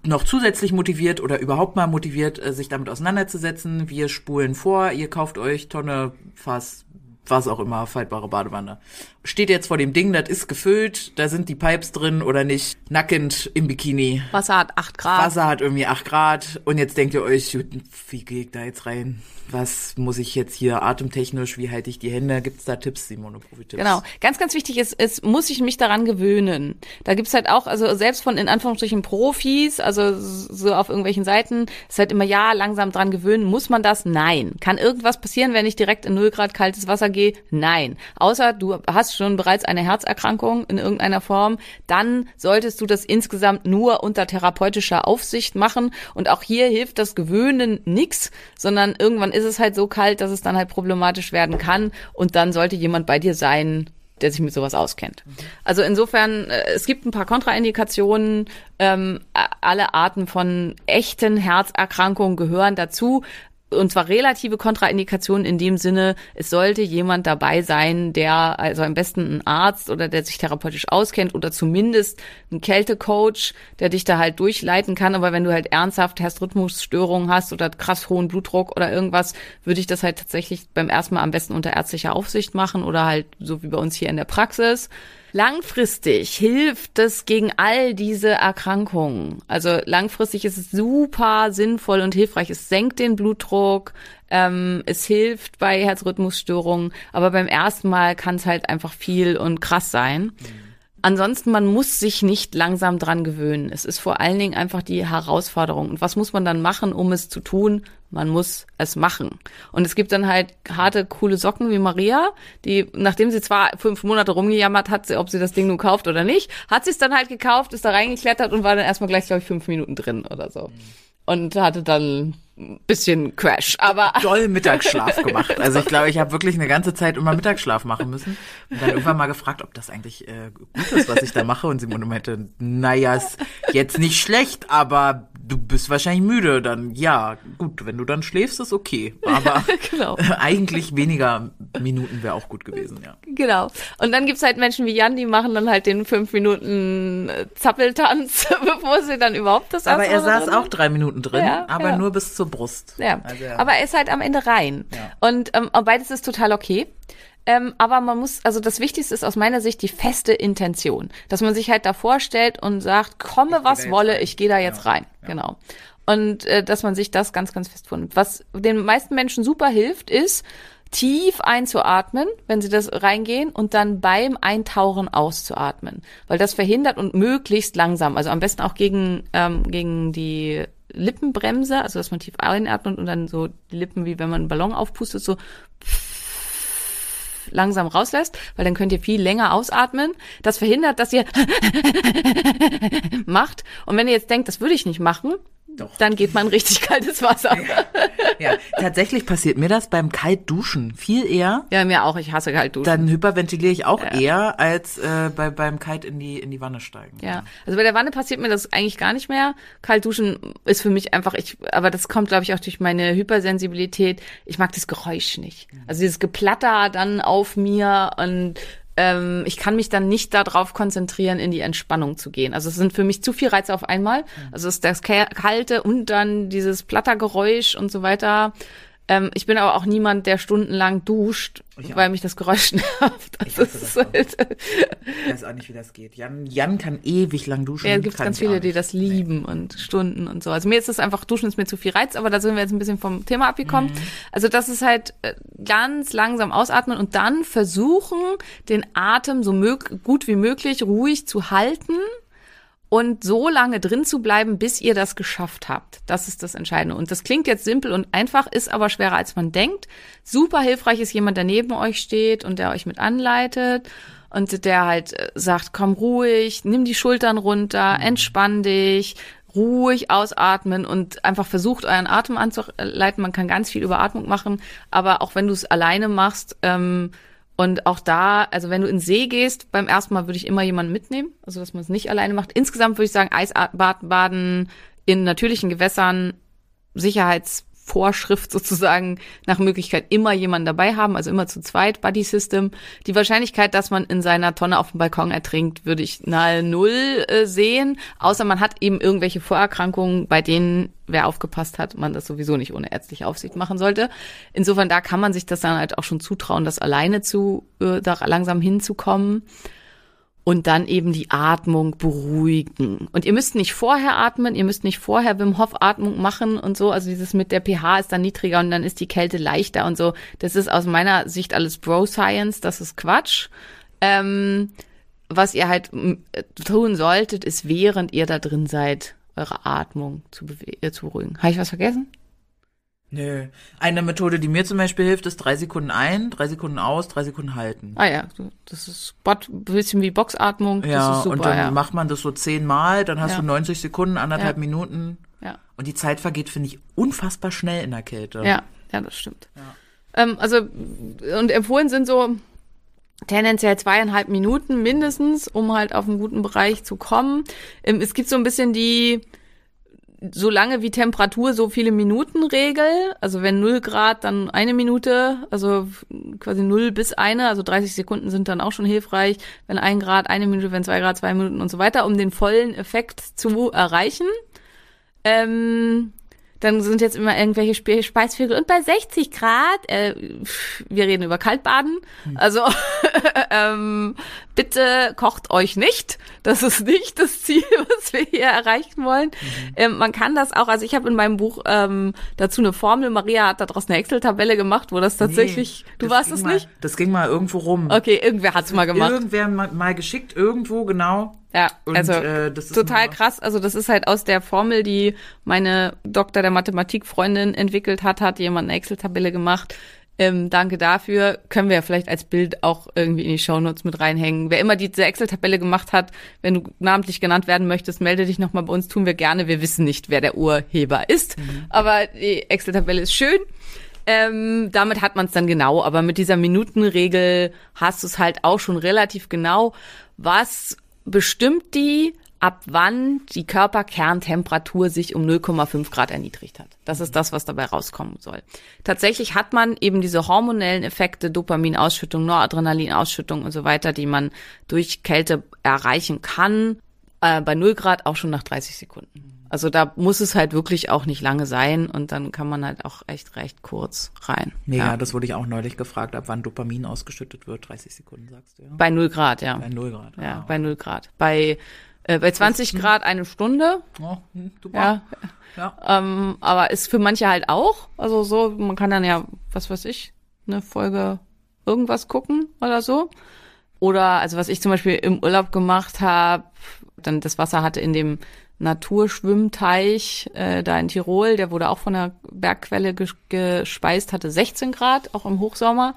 noch zusätzlich motiviert oder überhaupt mal motiviert, äh, sich damit auseinanderzusetzen. Wir spulen vor, ihr kauft euch Tonne, Fass, was auch immer, faltbare Badewanne. Steht jetzt vor dem Ding, das ist gefüllt, da sind die Pipes drin oder nicht, nackend im Bikini. Wasser hat acht Grad. Wasser hat irgendwie 8 Grad und jetzt denkt ihr euch, wie gehe ich da jetzt rein? Was muss ich jetzt hier atemtechnisch, wie halte ich die Hände? Gibt's da Tipps, Simone, Profi-Tipps? Genau. Ganz, ganz wichtig ist, es muss ich mich daran gewöhnen. Da gibt's halt auch, also selbst von in Anführungsstrichen Profis, also so auf irgendwelchen Seiten, ist halt immer, ja, langsam dran gewöhnen. Muss man das? Nein. Kann irgendwas passieren, wenn ich direkt in 0 Grad kaltes Wasser gehe? Nein. Außer du hast schon bereits eine Herzerkrankung in irgendeiner Form, dann solltest du das insgesamt nur unter therapeutischer Aufsicht machen. Und auch hier hilft das Gewöhnen nix, sondern irgendwann ist es halt so kalt, dass es dann halt problematisch werden kann. Und dann sollte jemand bei dir sein, der sich mit sowas auskennt. Also insofern, äh, es gibt ein paar Kontraindikationen. Ähm, alle Arten von echten Herzerkrankungen gehören dazu. Und zwar relative Kontraindikationen in dem Sinne, es sollte jemand dabei sein, der, also am besten ein Arzt oder der sich therapeutisch auskennt oder zumindest ein Kältecoach, der dich da halt durchleiten kann. Aber wenn du halt ernsthaft Herzrhythmusstörungen hast oder krass hohen Blutdruck oder irgendwas, würde ich das halt tatsächlich beim ersten Mal am besten unter ärztlicher Aufsicht machen oder halt so wie bei uns hier in der Praxis. Langfristig hilft es gegen all diese Erkrankungen. Also langfristig ist es super sinnvoll und hilfreich. Es senkt den Blutdruck, ähm, es hilft bei Herzrhythmusstörungen, aber beim ersten Mal kann es halt einfach viel und krass sein. Ansonsten, man muss sich nicht langsam dran gewöhnen. Es ist vor allen Dingen einfach die Herausforderung. Und was muss man dann machen, um es zu tun? Man muss es machen. Und es gibt dann halt harte, coole Socken wie Maria, die, nachdem sie zwar fünf Monate rumgejammert hat, ob sie das Ding nun kauft oder nicht, hat sie es dann halt gekauft, ist da reingeklettert und war dann erstmal gleich, glaube ich, fünf Minuten drin oder so. Und hatte dann ein bisschen Crash. Aber doll Mittagsschlaf gemacht. Also ich glaube, ich habe wirklich eine ganze Zeit immer Mittagsschlaf machen müssen. Und dann irgendwann mal gefragt, ob das eigentlich äh, gut ist, was ich da mache. Und Simone meinte, naja, ist jetzt nicht schlecht, aber du bist wahrscheinlich müde. Dann ja, gut, wenn du dann schläfst, ist okay. Aber Genau. eigentlich weniger Minuten wäre auch gut gewesen, ja. Genau. Und dann gibt's halt Menschen wie Jan, die machen dann halt den fünf Minuten äh, Zappeltanz, bevor sie dann überhaupt das Aber er saß drin auch drei Minuten drin, Ja, aber ja. nur bis zur Brust. Ja, Also, ja. aber er ist halt am Ende rein. Und ähm, und beides ist total okay. Ähm, aber man muss, also das Wichtigste ist aus meiner Sicht die feste Intention, dass man sich halt da vorstellt und sagt, komme was wolle, rein. ich gehe da jetzt Ja, rein. ja. Genau. Und äh, dass man sich das ganz, ganz fest vornimmt. Was den meisten Menschen super hilft, ist tief einzuatmen, wenn sie das reingehen und dann beim Eintauchen auszuatmen, weil das verhindert und möglichst langsam, also am besten auch gegen ähm, gegen die Lippenbremse, also dass man tief einatmet und dann so die Lippen, wie wenn man einen Ballon aufpustet, so langsam rauslässt, weil dann könnt ihr viel länger ausatmen. Das verhindert, dass ihr macht. Und wenn ihr jetzt denkt, das würde ich nicht machen, Doch. dann geht man richtig kaltes Wasser. Ja, tatsächlich passiert mir das beim Kaltduschen viel eher. Ja, mir auch. Ich hasse kalt duschen. Dann hyperventiliere ich auch eher, als äh, bei, beim Kalt in die, in die Wanne steigen. Ja, also bei der Wanne passiert mir das eigentlich gar nicht mehr. Kalt duschen ist für mich einfach, ich, aber das kommt, glaube ich, auch durch meine Hypersensibilität. Ich mag das Geräusch nicht. Also dieses Geplatter dann auf mir und ähm, ich kann mich dann nicht darauf konzentrieren, in die Entspannung zu gehen. Also es sind für mich zu viel Reize auf einmal. Also es ist das Ka- Kalte und dann dieses Plattergeräusch und so weiter. Ähm, ich bin aber auch niemand, der stundenlang duscht, Ich auch. weil mich das Geräusch nervt. Das Ich ist das auch. halt, Ich weiß auch nicht, wie das geht. Jan, Jan kann ewig lang duschen. Ja, es gibt ganz auch viele, die das lieben und Stunden und so. Also mir ist es einfach, Duschen ist mir zu viel Reiz, aber da sind wir jetzt ein bisschen vom Thema abgekommen. Mhm. Also das ist halt äh, ganz langsam ausatmen und dann versuchen, den Atem so gut wie möglich ruhig zu halten und so lange drin zu bleiben, bis ihr das geschafft habt. Das ist das Entscheidende. Und das klingt jetzt simpel und einfach, ist aber schwerer als man denkt. Super hilfreich ist jemand, der neben euch steht und der euch mit anleitet und der halt äh, sagt, komm ruhig, nimm die Schultern runter, entspann dich, ruhig ausatmen und einfach versucht, euren Atem anzuleiten. Man kann ganz viel über Atmung machen, aber auch wenn du es alleine machst, ähm, und auch da, also wenn du in See gehst, beim ersten Mal würde ich immer jemanden mitnehmen, also dass man es nicht alleine macht. Insgesamt würde ich sagen, Eisbaden in natürlichen Gewässern, Sicherheitsvorschrift sozusagen, nach Möglichkeit immer jemanden dabei haben, also immer zu zweit, Buddy System. Die Wahrscheinlichkeit, dass man in seiner Tonne auf dem Balkon ertrinkt, würde ich nahe null äh, sehen, außer man hat eben irgendwelche Vorerkrankungen, bei denen wer aufgepasst hat, man das sowieso nicht ohne ärztliche Aufsicht machen sollte. Insofern, da kann man sich das dann halt auch schon zutrauen, das alleine zu, äh, da langsam hinzukommen. Und dann eben die Atmung beruhigen. Und ihr müsst nicht vorher atmen, ihr müsst nicht vorher Wim Hof Atmung machen und so. Also dieses mit der pH ist dann niedriger und dann ist die Kälte leichter und so. Das ist aus meiner Sicht alles Bro Science, das ist Quatsch. Ähm, was ihr halt äh, tun solltet, ist während ihr da drin seid, eure Atmung zu, äh, zu beruhigen. Habe ich was vergessen? Nö. Eine Methode, die mir zum Beispiel hilft, ist drei Sekunden ein, drei Sekunden aus, drei Sekunden halten. Ah ja, das ist ein bisschen wie Boxatmung. Ja, super, und dann ja. macht man das so zehnmal, dann hast Ja. du 90 Sekunden, anderthalb Ja. Minuten. ja. Und die Zeit vergeht, finde ich, unfassbar schnell in der Kälte. Ja, ja, das stimmt. Ähm, also, und empfohlen sind so tendenziell zweieinhalb Minuten mindestens, um halt auf einen guten Bereich zu kommen. Ähm, es gibt so ein bisschen die, so lange wie Temperatur, so viele Minuten Regel. Also wenn 0 Grad, dann eine Minute, also quasi 0 bis eine, also 30 Sekunden sind dann auch schon hilfreich. Wenn ein Grad, eine Minute, wenn zwei Grad, zwei Minuten und so weiter, um den vollen Effekt zu erreichen. Ähm, dann sind jetzt immer irgendwelche Spe Speisvögel und bei 60 Grad, äh, wir reden über Kaltbaden, also ähm, bitte kocht euch nicht. Das ist nicht das Ziel, was wir hier erreichen wollen. Ähm, man kann das auch, also ich habe in meinem Buch ähm, dazu eine Formel, Maria hat daraus eine Excel-Tabelle gemacht, wo das tatsächlich, Nee, du das warst es mal, nicht? Das ging mal irgendwo rum. Okay, irgendwer hat's mal gemacht. Irgendwer mal, mal geschickt, irgendwo, genau. Ja, Und, also äh, total krass. Also das ist halt aus der Formel, die meine Doktor der Mathematik-Freundin entwickelt hat, hat jemand eine Excel-Tabelle gemacht. Ähm, danke dafür. Können wir ja vielleicht als Bild auch irgendwie in die Shownotes mit reinhängen. Wer immer diese Excel-Tabelle gemacht hat, wenn du namentlich genannt werden möchtest, melde dich nochmal bei uns, tun wir gerne. Wir wissen nicht, wer der Urheber ist. Aber die Excel-Tabelle ist schön. Ähm, damit hat man es dann genau, aber mit dieser Minutenregel hast du es halt auch schon relativ genau. Was bestimmt die, ab wann die Körperkerntemperatur sich um 0,5 Grad erniedrigt hat? Das ist das, was dabei rauskommen soll. Tatsächlich hat man eben diese hormonellen Effekte, Dopaminausschüttung, Noradrenalinausschüttung und so weiter, die man durch Kälte erreichen kann, äh, bei 0 Grad auch schon nach 30 Sekunden. Also da muss es halt wirklich auch nicht lange sein und dann kann man halt auch echt recht kurz rein. Mega, Ja. das wurde ich auch neulich gefragt, ab wann Dopamin ausgeschüttet wird. 30 Sekunden, sagst du, ja? Bei 0 Grad, ja. Bei 0 Grad. Ja, bei 0 Grad. Bei, äh, bei 20 Grad eine Stunde, Oh, super. ja. Ja. Ähm, aber ist für manche halt auch. Also so, man kann dann ja, was weiß ich, eine Folge irgendwas gucken oder so. Oder also was ich zum Beispiel im Urlaub gemacht habe, dann das Wasser hatte in dem Naturschwimmteich äh, da in Tirol, der wurde auch von der Bergquelle ges- gespeist, hatte 16 Grad, auch im Hochsommer.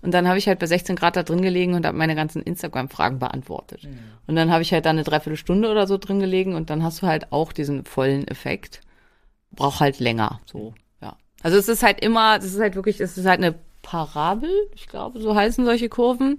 Und dann habe ich halt bei 16 Grad da drin gelegen und habe meine ganzen Instagram-Fragen beantwortet. Und dann habe ich halt da eine Dreiviertelstunde oder so drin gelegen und dann hast du halt auch diesen vollen Effekt. braucht halt länger. So, ja. Also es ist halt immer, es ist halt wirklich, es ist halt eine Parabel, ich glaube, so heißen solche Kurven,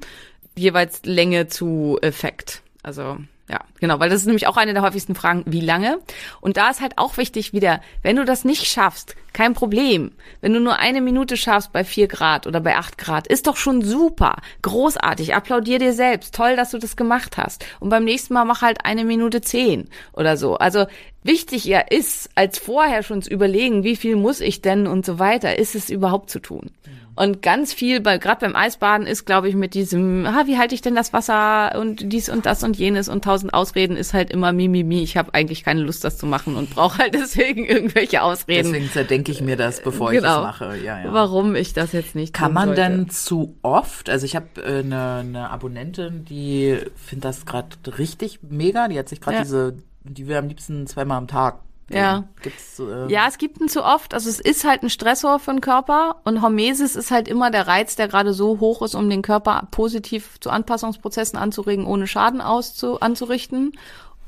jeweils Länge zu Effekt. Also ja, genau, weil das ist nämlich auch eine der häufigsten Fragen, wie lange? Und da ist halt auch wichtig wieder, wenn du das nicht schaffst, kein Problem. Wenn du nur eine Minute schaffst bei vier Grad oder bei acht Grad, ist doch schon super. Großartig. Applaudier dir selbst. Toll, dass du das gemacht hast. Und beim nächsten Mal mach halt eine Minute zehn oder so. Also wichtig ja ist, als vorher schon zu überlegen, wie viel muss ich denn und so weiter, ist es überhaupt zu tun. Und ganz viel, bei, gerade beim Eisbaden ist, glaube ich, mit diesem, ah, wie halte ich denn das Wasser und dies und das und jenes und tausend Ausreden ist halt immer Mimimi. Mi, mi. Ich habe eigentlich keine Lust, das zu machen und brauche halt deswegen irgendwelche Ausreden. Deswegen zerdenke ich mir das, bevor ich Genau. das mache. Ja, ja. Warum ich das jetzt nicht Kann man sollte. denn zu oft, also ich habe eine äh, ne eine Abonnentin, die findet das gerade richtig mega, die hat sich gerade Ja. diese, die will am liebsten zweimal am Tag. Ja. Gibt's, äh, Ja, es gibt ihn zu oft. Also es ist halt ein Stressor für den Körper und Hormesis ist halt immer der Reiz, der gerade so hoch ist, um den Körper positiv zu Anpassungsprozessen anzuregen, ohne Schaden auszu anzurichten.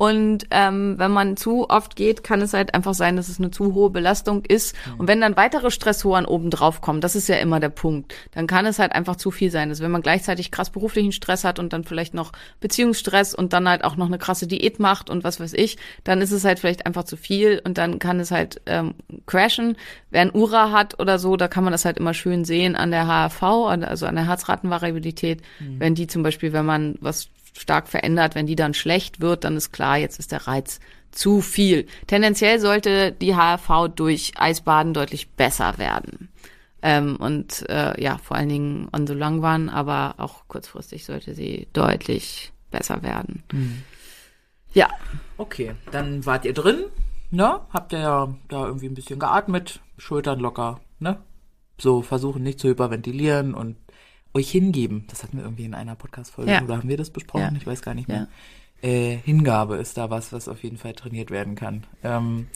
Und ähm, wenn man zu oft geht, kann es halt einfach sein, dass es eine zu hohe Belastung ist. Und wenn dann weitere Stressoren oben drauf kommen, das ist ja immer der Punkt, dann kann es halt einfach zu viel sein. Also wenn man gleichzeitig krass beruflichen Stress hat und dann vielleicht noch Beziehungsstress und dann halt auch noch eine krasse Diät macht und was weiß ich, dann ist es halt vielleicht einfach zu viel und dann kann es halt ähm, crashen. Wer ein Ura hat oder so, da kann man das halt immer schön sehen an der HRV, also an der Herzratenvariabilität. Wenn die zum Beispiel, wenn man was stark verändert, wenn die dann schlecht wird, dann ist klar, jetzt ist der Reiz zu viel. Tendenziell sollte die HRV durch Eisbaden deutlich besser werden. Ähm, und äh, ja, vor allen Dingen on the long run, aber auch kurzfristig sollte sie deutlich besser werden. Ja, Okay, dann wart ihr drin, ne? Habt ihr ja da irgendwie ein bisschen geatmet, Schultern locker, ne? So versuchen nicht zu hyperventilieren und euch hingeben. Das hatten wir irgendwie in einer Podcast-Folge, Ja. oder haben wir das besprochen? Ja. Ich weiß gar nicht mehr. Äh, Hingabe ist da was, was auf jeden Fall trainiert werden kann. Ähm,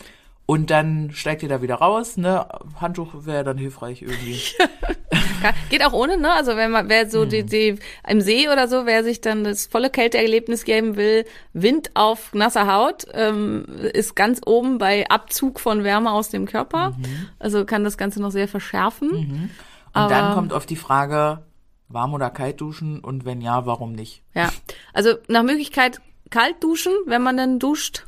und dann steigt ihr da wieder raus, ne? Handtuch wäre dann hilfreich irgendwie. Geht auch ohne, ne? Also wenn man, wer so die, die im See oder so, wer sich dann das volle Kälteerlebnis geben will, Wind auf nasser Haut, ähm, ist ganz oben bei Abzug von Wärme aus dem Körper. Also kann das Ganze noch sehr verschärfen. Und Aber- dann kommt auf die Frage, warm oder kalt duschen und wenn ja, warum nicht? Ja. Also nach Möglichkeit kalt duschen, wenn man dann duscht.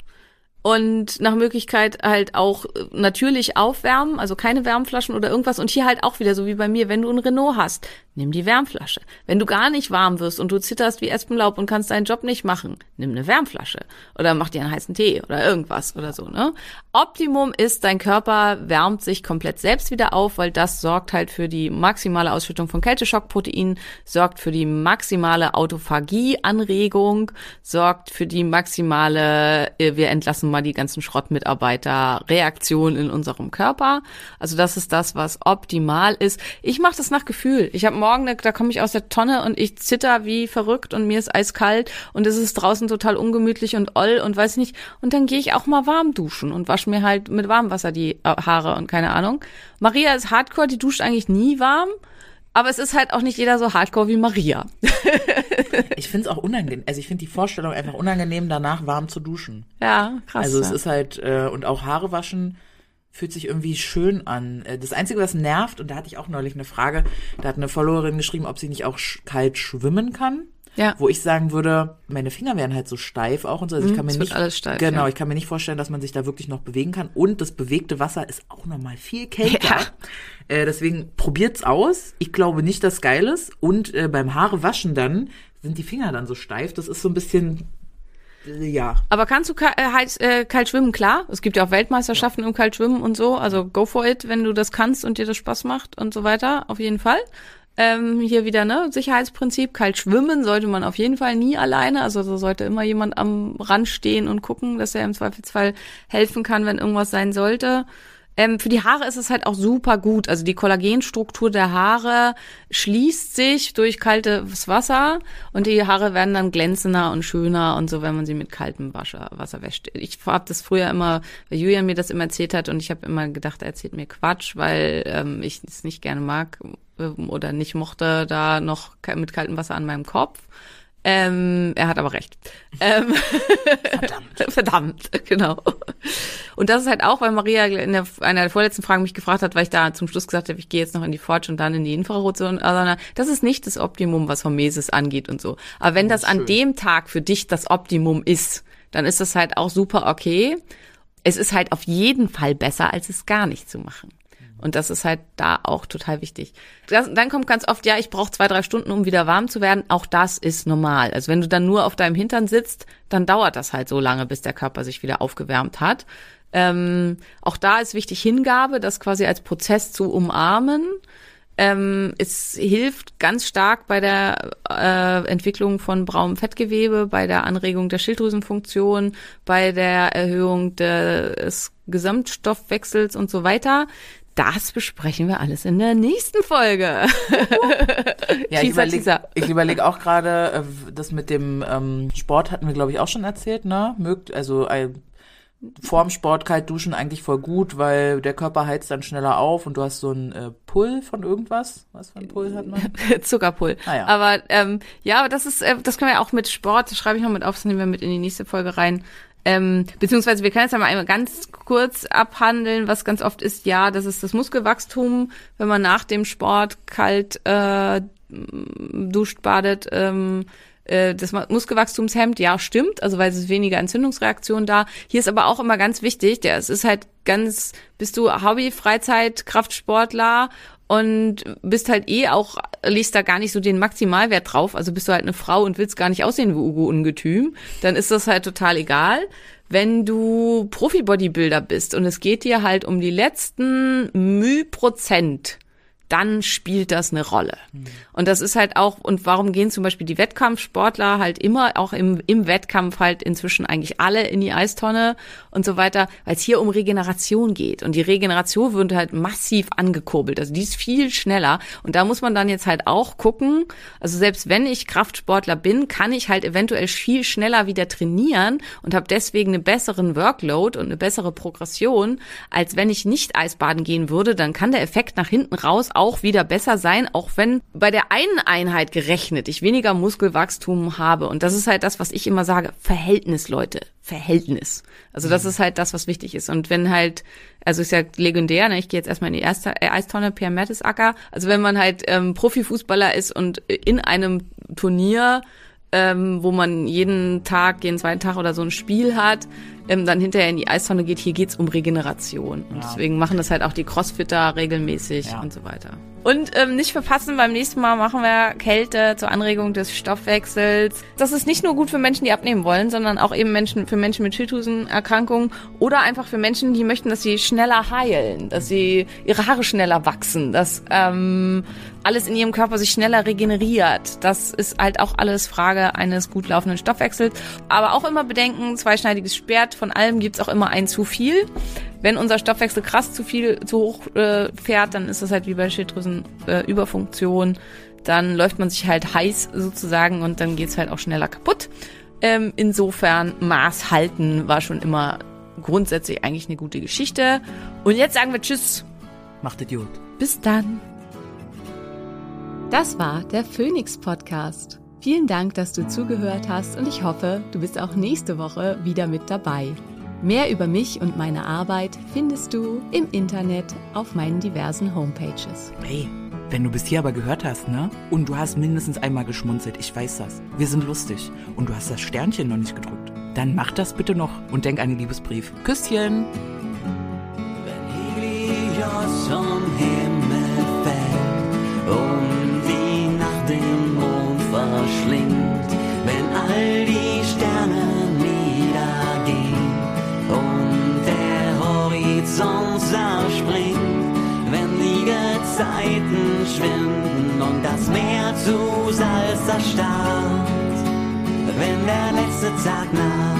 Und nach Möglichkeit halt auch äh, natürlich aufwärmen, also keine Wärmflaschen oder irgendwas. Und hier halt auch wieder so wie bei mir, wenn du ein Renault hast, nimm die Wärmflasche. Wenn du gar nicht warm wirst und du zitterst wie Espenlaub und kannst deinen Job nicht machen, nimm eine Wärmflasche. Oder mach dir einen heißen Tee oder irgendwas oder so, ne? Optimum ist, dein Körper wärmt sich komplett selbst wieder auf, weil das sorgt halt für die maximale Ausschüttung von Kälteschockproteinen, sorgt für die maximale Autophagie-Anregung, sorgt für die maximale, äh, wir entlassen mal die ganzen Schrottmitarbeiter, Reaktion in unserem Körper. Also das ist das, was optimal ist. Ich mache das nach Gefühl. Ich habe morgen, da, da komme ich aus der Tonne und ich zitter wie verrückt und mir ist eiskalt und es ist draußen total ungemütlich und oll und weiß nicht. Und dann gehe ich auch mal warm duschen und wasche mir halt mit warmem Wasser die äh, Haare und keine Ahnung. Maria ist hardcore, die duscht eigentlich nie warm. Aber es ist halt auch nicht jeder so hardcore wie Maria. Ich finde es auch unangenehm. Also ich finde die Vorstellung einfach unangenehm, danach warm zu duschen. Ja, krass. Also es ja. ist halt, äh, und auch Haare waschen fühlt sich irgendwie schön an. Äh, Das Einzige, was nervt, und da hatte ich auch neulich eine Frage, da hat eine Followerin geschrieben, ob sie nicht auch sch kalt schwimmen kann. Ja. Wo ich sagen würde, meine Finger wären halt so steif auch und so. Also ich kann mir wird nicht, alles steif, genau, ja. ich kann mir nicht vorstellen, dass man sich da wirklich noch bewegen kann. Und das bewegte Wasser ist auch nochmal viel kälter. Ja. Äh, deswegen probiert's aus. Ich glaube nicht, dass geil ist. Und äh, beim Haare waschen dann sind die Finger dann so steif. Das ist so ein bisschen, ja. Aber kannst du ka äh, äh, kalt schwimmen? Klar. Es gibt ja auch Weltmeisterschaften im Kaltschwimmen und so. Also go for it, wenn du das kannst und dir das Spaß macht und so weiter. Auf jeden Fall. Ähm, hier wieder, ne? Sicherheitsprinzip. Kalt schwimmen sollte man auf jeden Fall nie alleine. Also da sollte immer jemand am Rand stehen und gucken, dass er im Zweifelsfall helfen kann, wenn irgendwas sein sollte. Ähm, für die Haare ist es halt auch super gut. Also die Kollagenstruktur der Haare schließt sich durch kaltes Wasser und die Haare werden dann glänzender und schöner und so, wenn man sie mit kaltem Wasser, Wasser wäscht. Ich habe das früher immer, weil Julian mir das immer erzählt hat und ich habe immer gedacht, er erzählt mir Quatsch, weil ähm, ich es nicht gerne mag ähm, oder nicht mochte, da noch mit kaltem Wasser an meinem Kopf. Ähm, er hat aber recht. Ähm, Verdammt. Verdammt, genau. Und das ist halt auch, weil Maria in der, einer der vorletzten Fragen mich gefragt hat, weil ich da zum Schluss gesagt habe, ich gehe jetzt noch in die Forge und dann in die Infrarotzone. Also, das ist nicht das Optimum, was Hormesis angeht und so. Aber wenn das an dem Tag für dich das Optimum ist, dann ist das halt auch super okay. Es ist halt auf jeden Fall besser, als es gar nicht zu machen. Und das ist halt da auch total wichtig. Das, dann kommt ganz oft, ja, ich brauche zwei, drei Stunden, um wieder warm zu werden. Auch das ist normal. Also wenn du dann nur auf deinem Hintern sitzt, dann dauert das halt so lange, bis der Körper sich wieder aufgewärmt hat. Ähm, auch da ist wichtig Hingabe, das quasi als Prozess zu umarmen. Ähm, es hilft ganz stark bei der äh, Entwicklung von braunem Fettgewebe, bei der Anregung der Schilddrüsenfunktion, bei der Erhöhung des Gesamtstoffwechsels und so weiter. Das besprechen wir alles in der nächsten Folge. Ja, ich überlege überleg auch gerade, äh, das mit dem ähm, Sport hatten wir, glaube ich, auch schon erzählt, ne? Mögt, also äh, vorm Sport kalt duschen eigentlich voll gut, weil der Körper heizt dann schneller auf und du hast so einen äh, Pull von irgendwas. Was für einen Pull hat man? Zuckerpull. Ah, ja. Aber ähm, ja, aber das ist, äh, das können wir auch mit Sport, das schreibe ich noch mit auf, das nehmen wir mit in die nächste Folge rein. Ähm, beziehungsweise wir können jetzt einmal ganz kurz abhandeln, was ganz oft ist, ja, das ist das Muskelwachstum, wenn man nach dem Sport kalt äh, duscht, badet, ähm, äh, das Muskelwachstumshemd, ja, stimmt, also weil es ist weniger Entzündungsreaktion da. Hier ist aber auch immer ganz wichtig, der, es ist halt ganz, bist du Hobby, Freizeit, Kraftsportler und bist halt eh auch, legst da gar nicht so den Maximalwert drauf, also bist du halt eine Frau und willst gar nicht aussehen wie Ugo Ungetüm, dann ist das halt total egal. Wenn du Profi-Bodybuilder bist und es geht dir halt um die letzten Müh-Prozent, dann spielt das eine Rolle. Und das ist halt auch, und warum gehen zum Beispiel die Wettkampfsportler halt immer, auch im, im Wettkampf halt inzwischen eigentlich alle in die Eistonne und so weiter, weil es hier um Regeneration geht. Und die Regeneration wird halt massiv angekurbelt. Also die ist viel schneller. Und da muss man dann jetzt halt auch gucken, also selbst wenn ich Kraftsportler bin, kann ich halt eventuell viel schneller wieder trainieren und habe deswegen einen besseren Workload und eine bessere Progression, als wenn ich nicht Eisbaden gehen würde. Dann kann der Effekt nach hinten raus auch wieder besser sein, auch wenn bei der einen Einheit gerechnet ich weniger Muskelwachstum habe. Und das ist halt das, was ich immer sage, Verhältnis, Leute. Verhältnis. Also das ist halt das, was wichtig ist. Und wenn halt, also ist ja legendär, ne? ich gehe jetzt erstmal in die erste äh, Eistonne, Pierre Mertesacker. Also wenn man halt ähm, Profifußballer ist und in einem Turnier ähm, wo man jeden Tag, jeden zweiten Tag oder so ein Spiel hat, ähm, dann hinterher in die Eistonne geht. Hier geht's um Regeneration. Und Ja. deswegen machen das halt auch die Crossfitter regelmäßig Ja. und so weiter. Und ähm, nicht verpassen, beim nächsten Mal machen wir Kälte zur Anregung des Stoffwechsels. Das ist nicht nur gut für Menschen, die abnehmen wollen, sondern auch eben Menschen für Menschen mit Schilddrüsenerkrankungen oder einfach für Menschen, die möchten, dass sie schneller heilen, dass sie ihre Haare schneller wachsen, dass ähm, alles in ihrem Körper sich schneller regeneriert. Das ist halt auch alles Frage eines gut laufenden Stoffwechsels. Aber auch immer bedenken, zweischneidiges Schwert, von allem gibt's auch immer ein zu viel. Wenn unser Stoffwechsel krass zu viel, zu hoch äh, fährt, dann ist das halt wie bei Schilddrüsenüberfunktion. Äh, Überfunktion. dann läuft man sich halt heiß sozusagen und dann geht's halt auch schneller kaputt. Ähm, insofern Maß halten war schon immer grundsätzlich eigentlich eine gute Geschichte. Und jetzt sagen wir Tschüss. Macht Idiot. Bis dann. Das war der Phoenix Podcast. Vielen Dank, dass du zugehört hast und ich hoffe, du bist auch nächste Woche wieder mit dabei. Mehr über mich und meine Arbeit findest du im Internet auf meinen diversen Homepages. Hey, wenn du bis hier aber gehört hast, ne? Und du hast mindestens einmal geschmunzelt, ich weiß das. Wir sind lustig. Und du hast das Sternchen noch nicht gedrückt. Dann mach das bitte noch und denk an den Liebesbrief. Küsschen! Erstarrt, wenn der letzte Tag naht.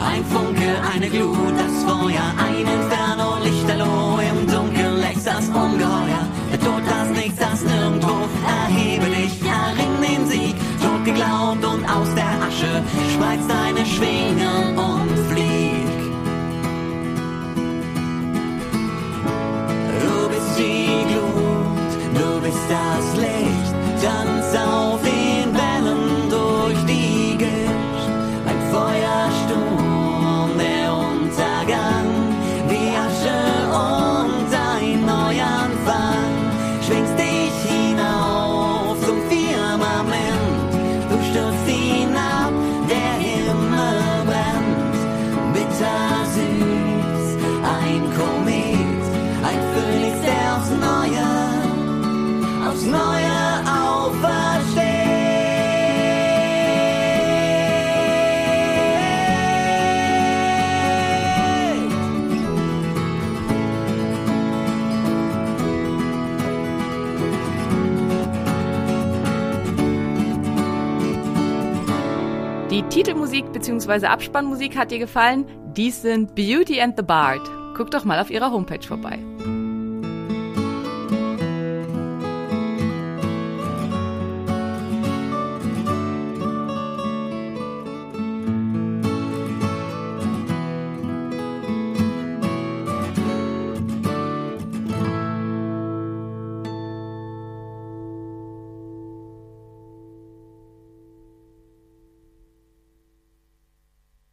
Ein Funke, eine Glut, das Feuer, ein Inferno, Lichterloh, im Dunkeln lächst das Ungeheuer. Der Tod, das Nichts, das Nirgendwo, erhebe dich, erring den Sieg. Tot geglaubt und aus der Asche spreiz deine Schwingen und flieg. Du bist die Glut, du bist das Licht, tanz bzw. Abspannmusik hat dir gefallen? Dies sind Beauty and the Bard. Guck doch mal auf ihrer Homepage vorbei.